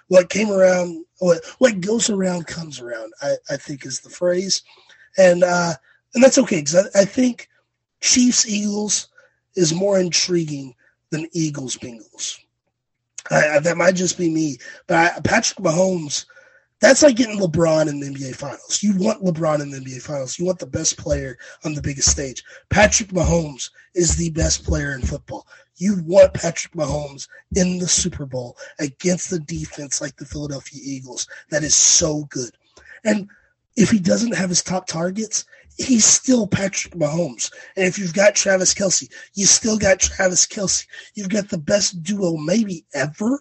what came around, what what goes around comes around. I, I think is the phrase, and uh, and that's okay because I, I think Chiefs Eagles is more intriguing than Eagles Bengals. I, that might just be me, but I, Patrick Mahomes that's like getting LeBron in the NBA Finals. You want LeBron in the NBA Finals. You want the best player on the biggest stage. Patrick Mahomes is the best player in football. You want Patrick Mahomes in the Super Bowl against the defense like the Philadelphia Eagles that is so good. And if he doesn't have his top targets, he's still Patrick Mahomes. And if you've got Travis Kelce, you still got Travis Kelce. You've got the best duo maybe ever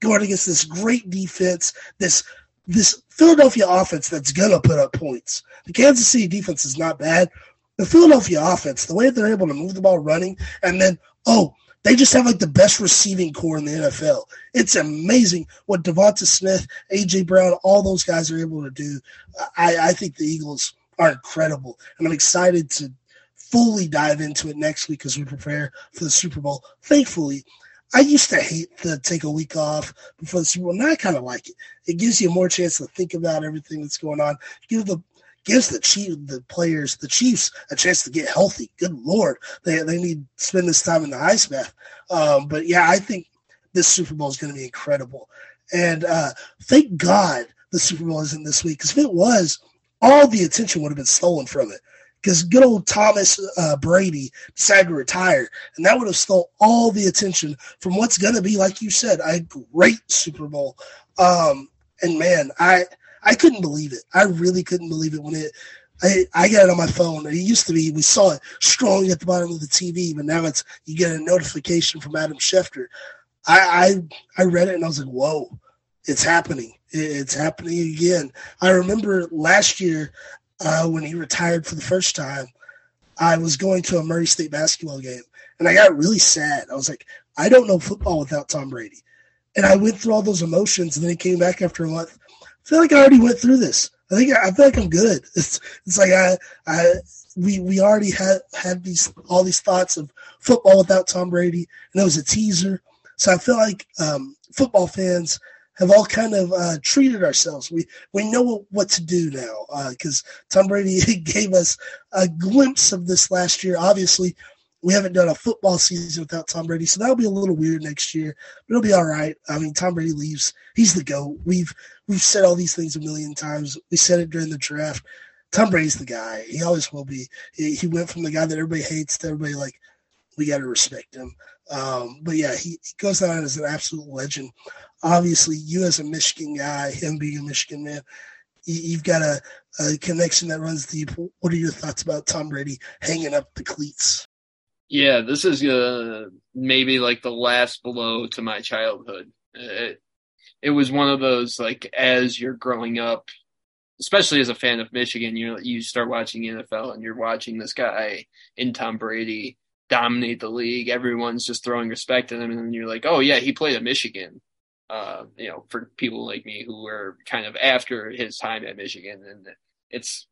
going against this great defense, this this Philadelphia offense that's gonna put up points. The Kansas City defense is not bad, the Philadelphia offense, the way they're able to move the ball running, and then oh, they just have like the best receiving core in the NFL. It's amazing what DeVonta Smith, AJ Brown, all those guys are able to do. I, I think the Eagles are incredible, and I'm excited to fully dive into it next week as we prepare for the Super Bowl. Thankfully, I used to hate to take a week off before the Super Bowl. Now I kind of like it. It gives you more chance to think about everything that's going on. Give the gives the chief the players the Chiefs a chance to get healthy. Good lord, they they need to spend this time in the ice bath. Um, but yeah, I think this Super Bowl is going to be incredible, and uh, thank God the Super Bowl isn't this week because if it was, all the attention would have been stolen from it because good old Thomas uh, Brady decided to retire, and that would have stole all the attention from what's going to be, like you said, a great Super Bowl. Um, and man, I I couldn't believe it. I really couldn't believe it when it. I, I got it on my phone. It used to be we saw it strong at the bottom of the TV, but now it's you get a notification from Adam Schefter. I I, I read it and I was like, whoa, it's happening. It's happening again. I remember last year uh, when he retired for the first time, I was going to a Murray State basketball game and I got really sad. I was like, I don't know football without Tom Brady. And I went through all those emotions and then he came back after a month. I feel like I already went through this. I think I feel like I'm good. (laughs) It's it's like I I we we already had had these all these thoughts of football without Tom Brady, and it was a teaser. So I feel like um, football fans have all kind of uh, treated ourselves. We we know what to do now because uh, Tom Brady (laughs) gave us a glimpse of this last year. Obviously, we haven't done a football season without Tom Brady, so that'll be a little weird next year. But it'll be all right. I mean, Tom Brady leaves; he's the goat. We've we've said all these things a million times. We said it during the draft. Tom Brady's the guy. He always will be. He, he went from the guy that everybody hates to everybody like we got to respect him. Um, but yeah, he, he goes down as an absolute legend obviously you as a Michigan guy, him being a Michigan man, you've got a, a, connection that runs deep. What are your thoughts about Tom Brady hanging up the cleats? Yeah, this is uh, maybe like the last blow to my childhood. It, it was one of those like as you're growing up, especially as a fan of Michigan, you you start watching NFL and you're watching this guy in Tom Brady dominate the league. Everyone's just throwing respect at him, and you're like, oh yeah, he played at Michigan uh, you know, for people like me who were kind of after his time at Michigan, and it's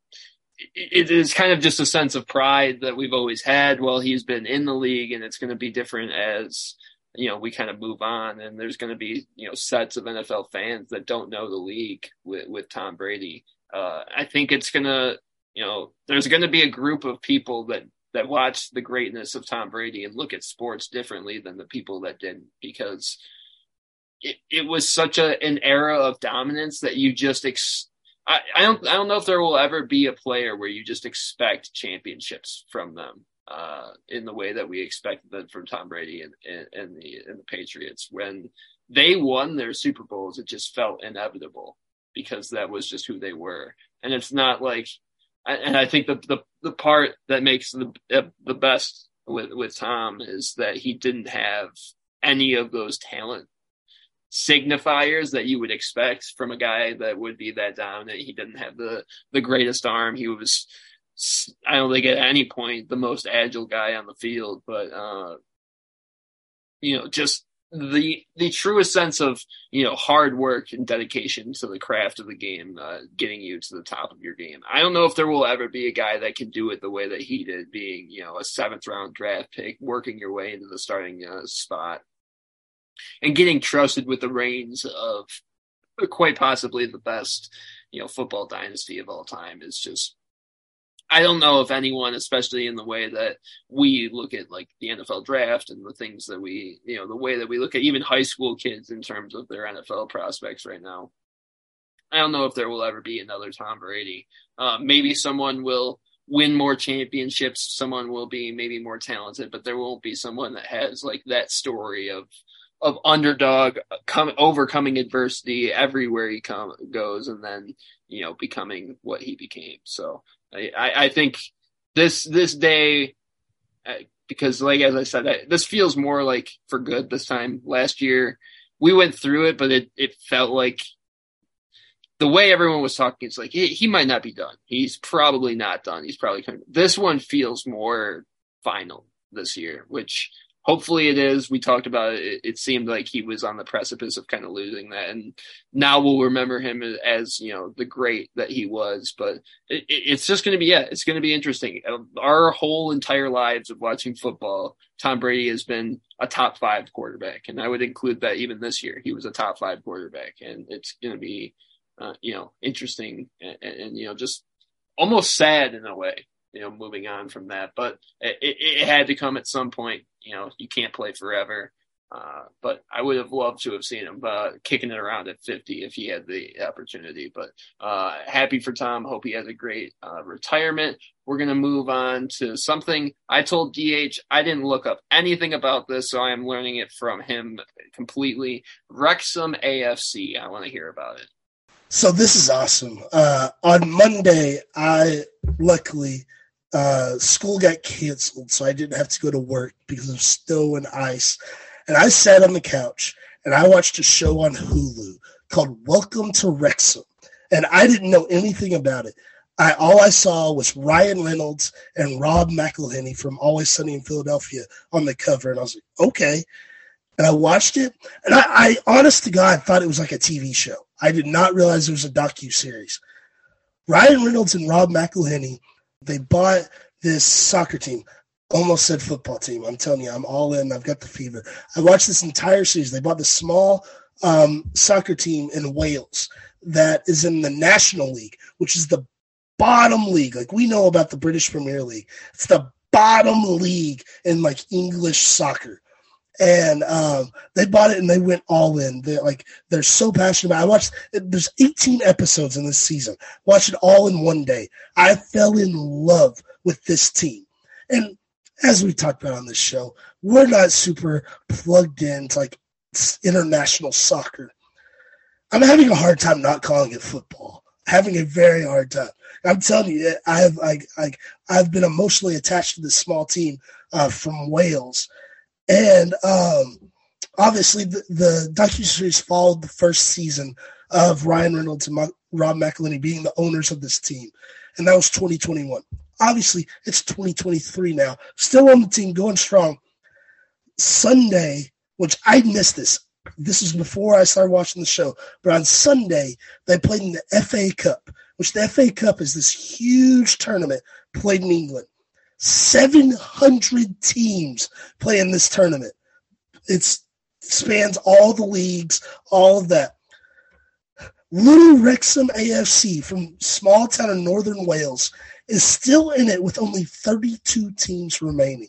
it is kind of just a sense of pride that we've always had while he's been in the league, and it's going to be different as you know we kind of move on, and there's going to be you know sets of NFL fans that don't know the league with with Tom Brady. Uh, I think it's gonna you know there's going to be a group of people that that watch the greatness of Tom Brady and look at sports differently than the people that didn't because it, it was such a an era of dominance that you just ex- I, I don't I don't know if there will ever be a player where you just expect championships from them uh, in the way that we expected them from Tom Brady and, and, and the and the Patriots. When they won their Super Bowls it just felt inevitable because that was just who they were. And it's not like and I think the the, the part that makes the the best with with Tom is that he didn't have any of those talent signifiers that you would expect from a guy that would be that dominant. He didn't have the the greatest arm. He was I don't think at any point the most agile guy on the field, but uh, you know, just the the truest sense of you know hard work and dedication to the craft of the game, uh, getting you to the top of your game. I don't know if there will ever be a guy that can do it the way that he did, being you know a seventh round draft pick, working your way into the starting uh, spot and getting trusted with the reins of quite possibly the best, you know, football dynasty of all time is just I don't know if anyone, especially in the way that we look at like the NFL draft and the things that we, you know, the way that we look at even high school kids in terms of their NFL prospects right now. I don't know if there will ever be another Tom Brady. Uh, maybe someone will win more championships. Someone will be maybe more talented, but there won't be someone that has like that story of of underdog come overcoming adversity everywhere he come goes and then you know becoming what he became so i i think this this day uh, because like as i said I, this feels more like for good this time last year we went through it but it it felt like the way everyone was talking, it's like he, he might not be done. He's probably not done. He's probably coming. This one feels more final this year, which hopefully it is. We talked about it. It seemed like he was on the precipice of kind of losing that, and now we'll remember him as you know the great that he was. But it, it's just going to be yeah, it's going to be interesting. Our whole entire lives of watching football, Tom Brady has been a top five quarterback, and I would include that even this year he was a top five quarterback, and it's going to be uh, you know, interesting and, and, you know, just almost sad in a way, you know, moving on from that. But it, it had to come at some point. You know, you can't play forever. Uh, but I would have loved to have seen him uh, kicking it around at 50 if he had the opportunity. But uh, happy for Tom. Hope he has a great uh, retirement. We're going to move on to something I told DH. I didn't look up anything about this, so I am learning it from him completely. Wrexham AFC. I want to hear about it. So this is awesome. Uh, on Monday, I luckily uh, school got canceled, so I didn't have to go to work because of snow and ice. And I sat on the couch and I watched a show on Hulu called Welcome to Wrexham, and I didn't know anything about it. I all I saw was Ryan Reynolds and Rob McElhenney from Always Sunny in Philadelphia on the cover, and I was like, okay. And I watched it, and I, I honest to God thought it was like a TV show. I did not realize it was a docu series. Ryan Reynolds and Rob McElhenney, they bought this soccer team. Almost said football team. I'm telling you, I'm all in. I've got the fever. I watched this entire series. They bought the small um, soccer team in Wales that is in the National League, which is the bottom league. Like we know about the British Premier League, it's the bottom league in like English soccer and um, they bought it and they went all in. They're like they're so passionate about. It. I watched. There's 18 episodes in this season. Watched it all in one day. I fell in love with this team, and as we talked about on this show, we're not super plugged into like international soccer. I'm having a hard time not calling it football. Having a very hard time. I'm telling you, I have like like I've been emotionally attached to this small team uh, from Wales and um, obviously, the, the docuseries followed the first season of Ryan Reynolds and Rob McElhenney being the owners of this team, and that was 2021. Obviously, it's 2023 now, still on the team, going strong. Sunday, which I missed this. This is before I started watching the show, but on Sunday they played in the FA Cup, which the FA Cup is this huge tournament played in England. 700 teams play in this tournament. It spans all the leagues, all of that. Little Wrexham AFC from small town in northern Wales is still in it with only 32 teams remaining.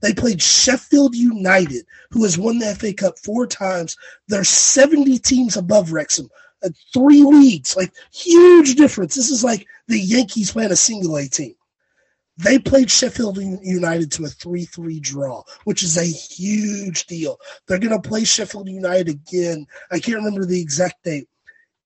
They played Sheffield United, who has won the FA Cup four times. They're 70 teams above Wrexham, uh, three leagues, like huge difference. This is like the Yankees playing a single A team. They played Sheffield United to a 3 3 draw, which is a huge deal. They're going to play Sheffield United again. I can't remember the exact date.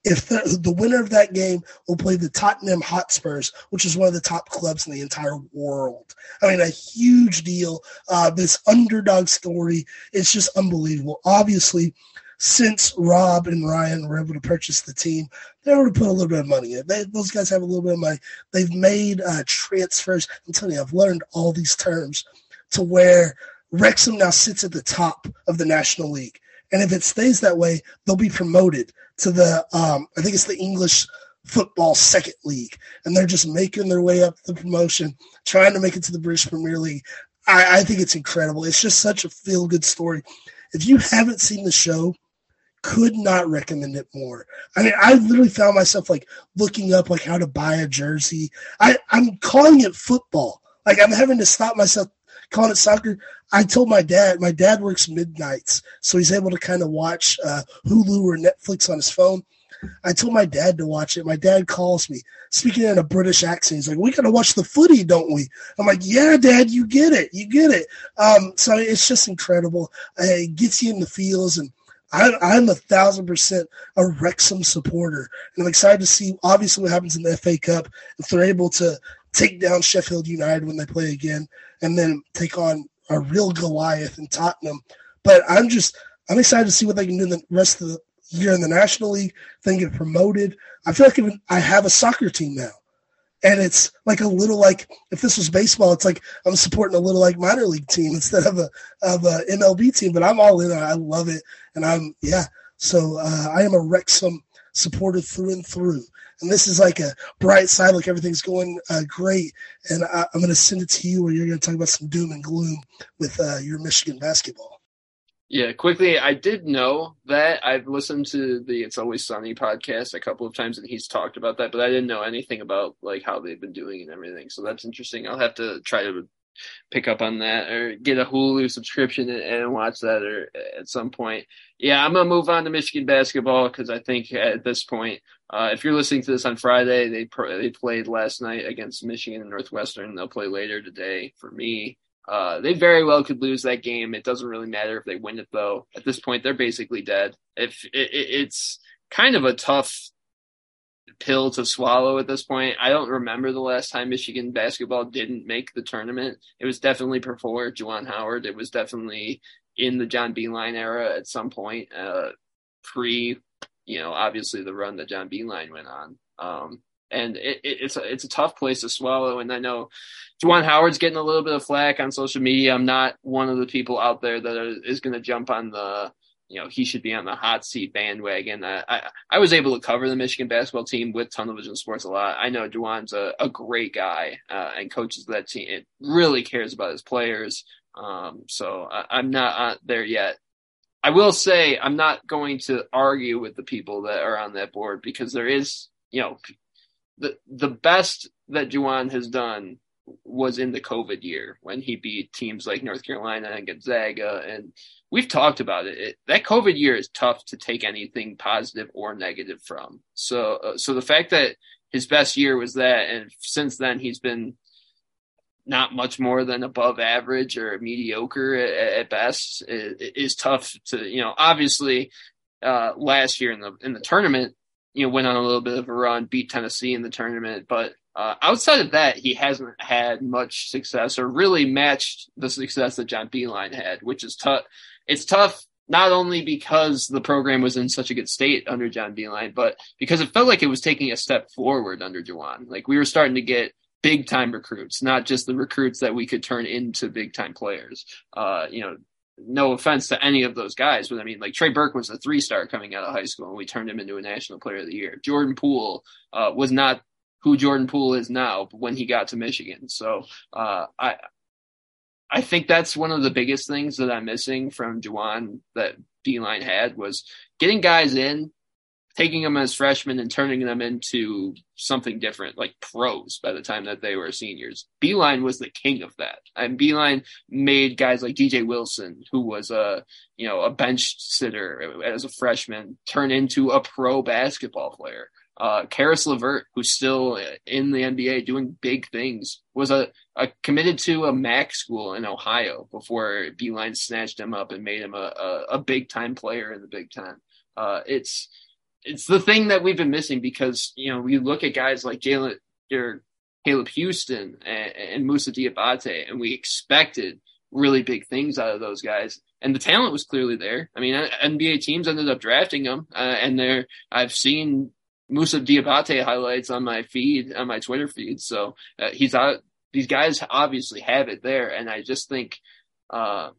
If the, the winner of that game will play the Tottenham Hotspurs, which is one of the top clubs in the entire world. I mean, a huge deal. Uh, this underdog story is just unbelievable. Obviously, since Rob and Ryan were able to purchase the team, they were able to put a little bit of money in. They, those guys have a little bit of money. They've made uh, transfers. I'm telling you, I've learned all these terms to where Wrexham now sits at the top of the National League. And if it stays that way, they'll be promoted to the, um, I think it's the English football second league. And they're just making their way up the promotion, trying to make it to the British Premier League. I, I think it's incredible. It's just such a feel good story. If you haven't seen the show, could not recommend it more. I mean, I literally found myself like looking up like how to buy a jersey. I, I'm calling it football. Like I'm having to stop myself calling it soccer. I told my dad, my dad works midnights, so he's able to kind of watch uh, Hulu or Netflix on his phone. I told my dad to watch it. My dad calls me, speaking in a British accent. He's like, "We gotta watch the footy, don't we?" I'm like, "Yeah, Dad, you get it, you get it." Um, so it's just incredible. It gets you in the feels, and I, I'm a thousand percent a Wrexham supporter, and I'm excited to see obviously what happens in the FA Cup if they're able to take down Sheffield United when they play again, and then take on a real Goliath in Tottenham. But I'm just I'm excited to see what they can do the rest of the year in the National League, then get promoted. I feel like even I have a soccer team now. And it's like a little like if this was baseball, it's like I'm supporting a little like minor league team (laughs) instead of a of a MLB team. But I'm all in. I love it, and I'm yeah. So uh, I am a Wrexham supporter through and through. And this is like a bright side, like everything's going uh, great. And I, am going to send it to you, where you're going to talk about some doom and gloom with uh, your Michigan basketball. Yeah, quickly, I did know that. I've listened to the It's Always Sunny podcast a couple of times, and he's talked about that, but I didn't know anything about like how they've been doing and everything. So that's interesting. I'll have to try to pick up on that or get a Hulu subscription and, and watch that or at some point. Yeah, I'm gonna move on to Michigan basketball because I think at this point, uh, if you're listening to this on Friday, they pr- they played last night against Michigan and Northwestern. They'll play later today for me. Uh, they very well could lose that game. It doesn't really matter if they win it though. At this point, they're basically dead. If it, it, it's kind of a tough pill to swallow at this point. I don't remember the last time Michigan basketball didn't make the tournament. It was definitely before Juwan Howard. It was definitely in the John Beilein era at some point, uh, pre, you know, obviously the run that John Beilein went on. Um, and it, it, it's a it's a tough place to swallow. And I know Juwan Howard's getting a little bit of flack on social media. I'm not one of the people out there that are, is going to jump on the you know he should be on the hot seat bandwagon. I, I, I was able to cover the Michigan basketball team with Tunnel Vision Sports a lot. I know Juwan's a, a great guy uh, and coaches that team. It really cares about his players. Um, so I, am not there yet. I will say I'm not going to argue with the people that are on that board because there is, you know, the the best that Juwan has done was in the COVID year when he beat teams like North Carolina and Gonzaga. And we've talked about it. it that COVID year is tough to take anything positive or negative from. So, uh, so the fact that his best year was that, and since then he's been not much more than above average or mediocre at, at best is, is, tough to, you know, obviously, uh, last year in the, in the tournament, you know, went on a little bit of a run, beat Tennessee in the tournament, but uh, outside of that, he hasn't had much success or really matched the success that John Beilein had, which is tough. It's tough not only because the program was in such a good state under John Beilein, but because it felt like it was taking a step forward under Juwan. Like we were starting to get big time recruits, not just the recruits that we could turn into big time players. Uh, you know, no offense to any of those guys, but I mean, like Trey Burke was a three star coming out of high school, and we turned him into a national player of the year. Jordan Poole uh, was not who Jordan Poole is now when he got to Michigan. So uh, I I think that's one of the biggest things that I'm missing from Juwan that Beilein had was getting guys in taking them as freshmen and turning them into something different, like pros by the time that they were seniors. Beilein was the king of that. And Beilein made guys like DJ Wilson, who was a, you know, a bench sitter as a freshman, turn into a pro basketball player. Uh, Caris LeVert, who's still in the NBA doing big things, was a, a committed to a MAC school in Ohio before Beilein snatched him up and made him a, a, a big time player in the Big Ten. Uh, it's, it's the thing that we've been missing because you know we look at guys like Jalen or Caleb Houston and, and Moussa Diabate, and we expected really big things out of those guys, and the talent was clearly there. I mean, NBA teams ended up drafting them, uh, and there I've seen Moussa Diabate highlights on my feed on my Twitter feed, so uh, he's out. These guys obviously have it there, and I just think uh,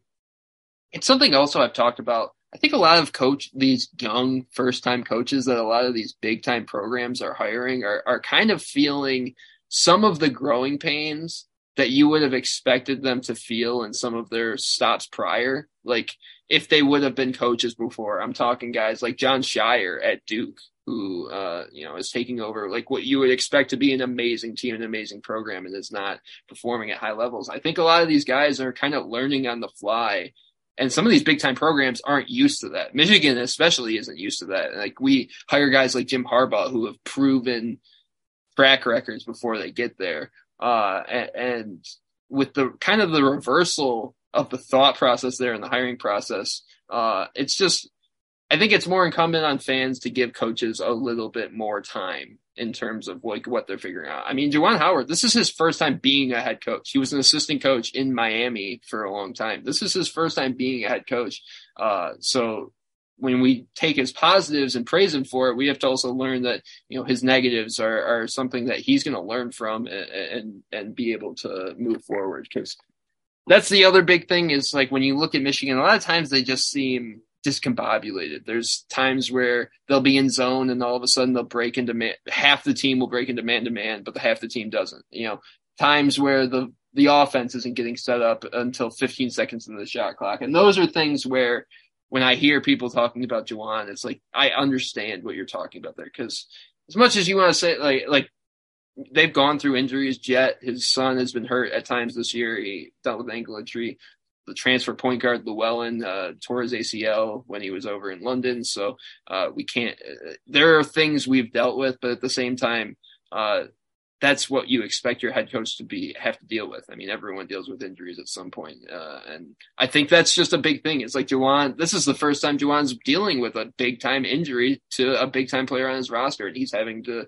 it's something also I've talked about I think a lot of coach these young first time coaches that a lot of these big time programs are hiring are are kind of feeling some of the growing pains that you would have expected them to feel in some of their stops prior. Like if they would have been coaches before. I'm talking guys like Jon Scheyer at Duke, who uh, you know is taking over like what you would expect to be an amazing team, an amazing program, and is not performing at high levels. I think a lot of these guys are kind of learning on the fly and some of these big time programs aren't used to that. Michigan especially isn't used to that. Like we hire guys like Jim Harbaugh who have proven track records before they get there. Uh, and, and with the kind of the reversal of the thought process there in the hiring process, uh, it's just I think it's more incumbent on fans to give coaches a little bit more time in terms of like what they're figuring out. I mean, Juwan Howard, this is his first time being a head coach. He was an assistant coach in Miami for a long time. This is his first time being a head coach. Uh, so when we take his positives and praise him for it, we have to also learn that you know his negatives are are something that he's going to learn from and, and and be able to move forward. Because that's the other big thing is like when you look at Michigan, a lot of times they just seem discombobulated. There's times where they'll be in zone and all of a sudden they'll break into man. Half the team will break into man to man, but the half the team doesn't. You know, times where the the offense isn't getting set up until 15 seconds into the shot clock, and those are things where when I hear people talking about Juwan, it's like I understand what you're talking about there because as much as you want to say like like they've gone through injuries. Jett, his son, has been hurt at times this year. He dealt with ankle injury the transfer point guard Llewellyn uh, tore his ACL when he was over in London. So uh, we can't. Uh, there are things we've dealt with, but at the same time, uh, that's what you expect your head coach to be have to deal with. I mean, everyone deals with injuries at some point, uh, and I think that's just a big thing. It's like Juwan. This is the first time Juwan's dealing with a big time injury to a big time player on his roster, and he's having to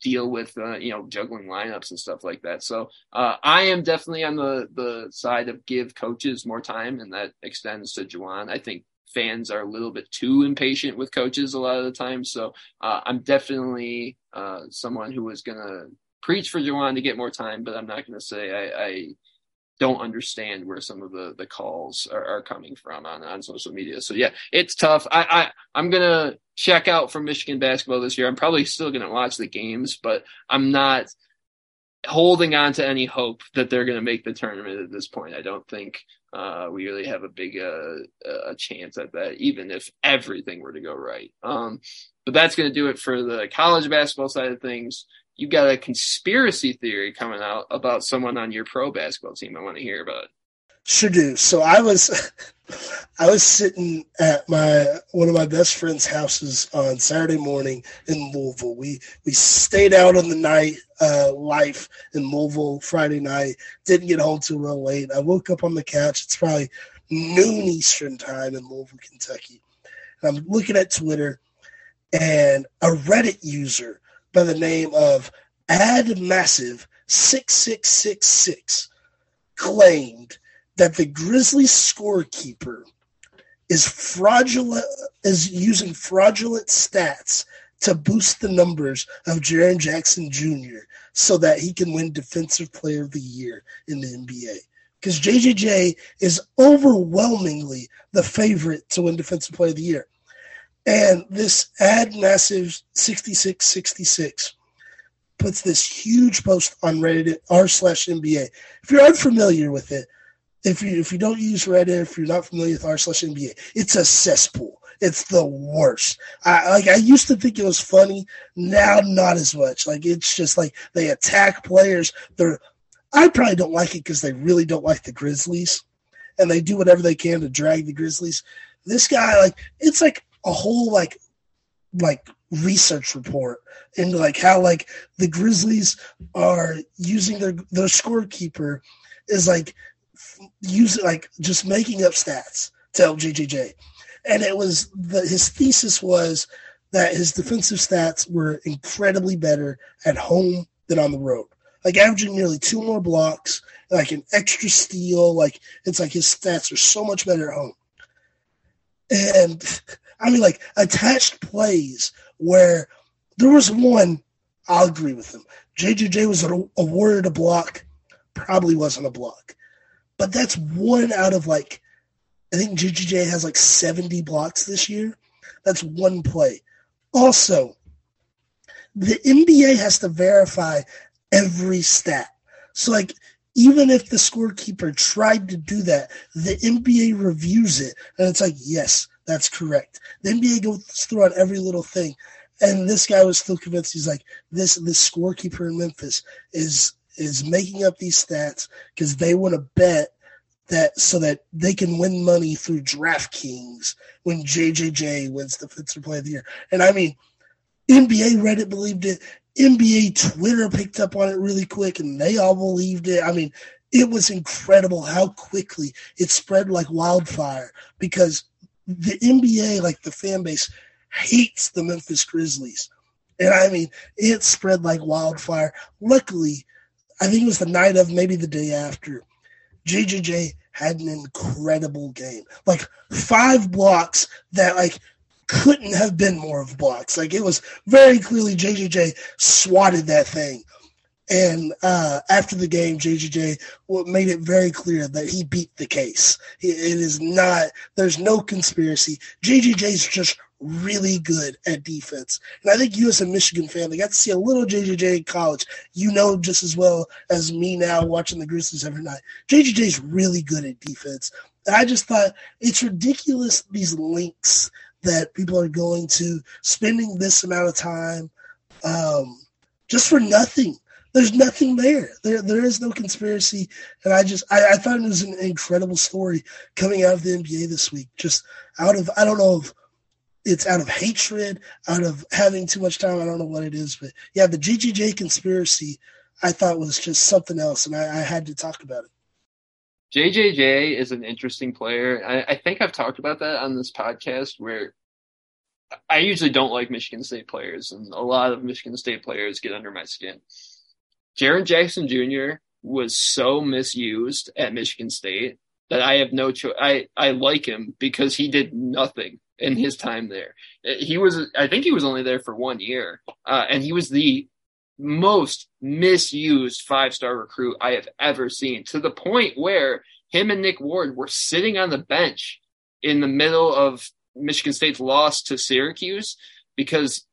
deal with uh, you know juggling lineups and stuff like that. So uh, I am definitely on the the side of give coaches more time, and that extends to Juwan. I think fans are a little bit too impatient with coaches a lot of the time. So uh, I'm definitely uh, someone who is going to preach for Juwan to get more time, but I'm not going to say I, I don't understand where some of the the calls are, are, coming from on on social media. So yeah, it's tough. I, I I'm gonna check out from Michigan basketball this year. I'm probably still gonna watch the games, but I'm not holding on to any hope that they're gonna make the tournament at this point. I don't think uh, we really have a big uh, a chance at that, even if everything were to go right. Um, but that's gonna do it for the college basketball side of things you got a conspiracy theory coming out about someone on your pro basketball team. I want to hear about. Sure do. So I was, (laughs) I was sitting at my one of my best friend's houses on Saturday morning in Louisville. We we stayed out on the night uh, life in Louisville Friday night. Didn't get home till real late. I woke up on the couch. It's probably noon Eastern time in Louisville, Kentucky. And I'm looking at Twitter, and a Reddit user by the name of Ad Massive 6666 claimed that the Grizzlies scorekeeper is fraudulent is using fraudulent stats to boost the numbers of Jaren Jackson Jr. so that he can win Defensive Player of the Year in the NBA. Because JJJ is overwhelmingly the favorite to win Defensive Player of the Year. And this ad massive 6666 puts this huge post on Reddit r slash NBA. If you're unfamiliar with it, if you if you don't use Reddit, if you're not familiar with r slash NBA, it's a cesspool. It's the worst. I like I used to think it was funny. Now not as much. Like it's just like they attack players. They're I probably don't like it because they really don't like the Grizzlies. And they do whatever they can to drag the Grizzlies. This guy, like, it's like a whole like like research report into like how like the Grizzlies are using their their scorekeeper is like using like just making up stats to help JJJ, and it was the his thesis was that his defensive stats were incredibly better at home than on the road, like averaging nearly two more blocks, like an extra steal, like it's like his stats are so much better at home, and (laughs) I mean, like attached plays where there was one. I'll agree with him. JJJ was awarded a block, probably wasn't a block, but that's one out of like I think JJJ has like 70 blocks this year. That's one play. Also, the NBA has to verify every stat. So like even if the scorekeeper tried to do that, the NBA reviews it and it's like, yes, that's correct. The NBA goes through on every little thing. And this guy was still convinced he's like, this this scorekeeper in Memphis is is making up these stats because they want to bet that so that they can win money through DraftKings when JJJ wins Defensive Play of the Year. And I mean, NBA Reddit believed it. NBA Twitter picked up on it really quick, and they all believed it. I mean, it was incredible how quickly it spread like wildfire because the NBA, like the fan base, hates the Memphis Grizzlies. And I mean, it spread like wildfire. Luckily, I think it was the night of, maybe the day after, JJJ had an incredible game. Like five blocks that like couldn't have been more of blocks. Like it was very clearly JJJ swatted that thing. And uh, after the game, JJJ made it very clear that he beat the case. It is not, there's no conspiracy. JJJ is just really good at defense. And I think you, as a Michigan fan, they got to see a little JJJ in college. You know just as well as me now watching the Grizzlies every night. JJJ is really good at defense. And I just thought it's ridiculous these links that people are going to spending this amount of time um, just for nothing. There's nothing there. There, there is no conspiracy, and I just I, I thought it was an incredible story coming out of the NBA this week. Just out of I don't know if it's out of hatred, out of having too much time. I don't know what it is, but yeah, the GGJ conspiracy I thought was just something else, and I, I had to talk about it. JJJ is an interesting player. I, I, think I've talked about that on this podcast where I usually don't like Michigan State players, and a lot of Michigan State players get under my skin. Jaren Jackson Jr. was so misused at Michigan State that I have no choice. I, I like him because he did nothing in his time there. He was, I think he was only there for one year, uh, and he was the most misused five star recruit I have ever seen to the point where him and Nick Ward were sitting on the bench in the middle of Michigan State's loss to Syracuse because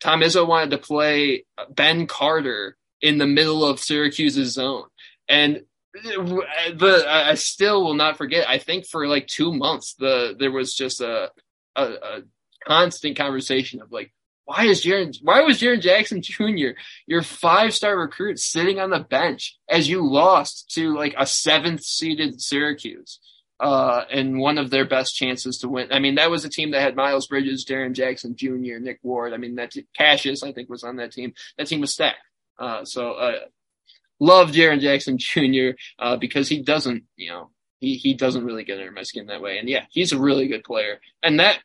Tom Izzo wanted to play Ben Carter in the middle of Syracuse's zone. And the I still will not forget. I think for like two months, the there was just a a, a constant conversation of like, why is Jaren, why was Jaren Jackson Jr. your five star recruit sitting on the bench as you lost to like a seventh seeded Syracuse? Uh, and one of their best chances to win. I mean, that was a team that had Miles Bridges, Jaren Jackson Jr., Nick Ward. I mean, that t- Cassius, I think, was on that team. That team was stacked. Uh, so, uh, love Jaren Jackson (laughs) Jr. Uh, because he doesn't, you know, he, he doesn't really get under my skin that way. And yeah, he's a really good player. And that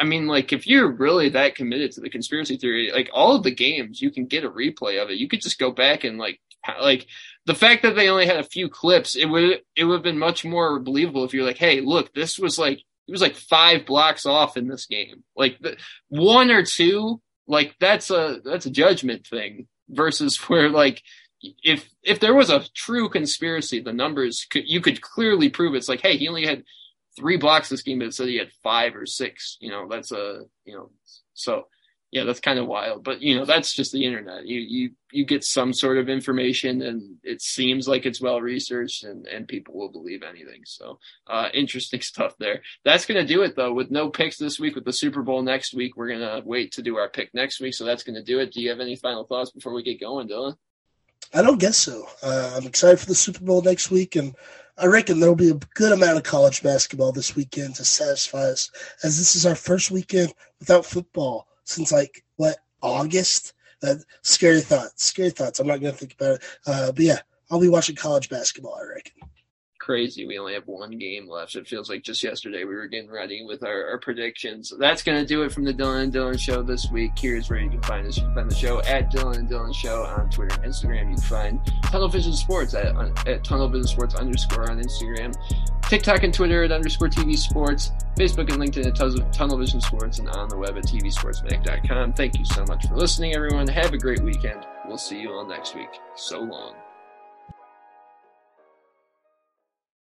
I mean, like, if you're really that committed to the conspiracy theory, like all of the games, you can get a replay of it. You could just go back and like, like the fact that they only had a few clips, it would it would have been much more believable if you're like, hey, look, this was like it was like five blocks off in this game, like the, one or two, like that's a that's a judgment thing versus where like if if there was a true conspiracy, the numbers could you could clearly prove it's like, hey, he only had three blocks this game, but it said he had five or six. You know, that's a you know, so yeah, that's kind of wild. But you know, that's just the internet. You you you get some sort of information, and it seems like it's well researched, and and people will believe anything. So uh, interesting (laughs) stuff there. That's gonna do it though. With no picks this week, with the Super Bowl next week, we're gonna wait to do our pick next week. So that's gonna do it. Do you have any final thoughts before we get going, Dylan? I don't guess so. Uh, I'm excited for the Super Bowl next week, and I reckon there'll be a good amount of college basketball this weekend to satisfy us, as this is our first weekend without football since like what August. Uh, scary thoughts. Scary thoughts. I'm not gonna think about it. Uh, but yeah, I'll be watching college basketball. I reckon crazy. We only have one game left. It feels like just yesterday we were getting ready with our, our predictions. That's going to do it from the Dylan and Dylan Show this week. Here's where you can find us. You can find the show at Dylan and Dylan Show on Twitter and Instagram. You can find Tunnel Vision Sports at, uh, at Tunnel Vision Sports underscore on Instagram. TikTok and Twitter at underscore TV Sports, Facebook and LinkedIn at Tunnel Vision Sports, and on the web at TVSportsMag.com. Thank you so much for listening, everyone. Have a great weekend. We'll see you all next week. So long.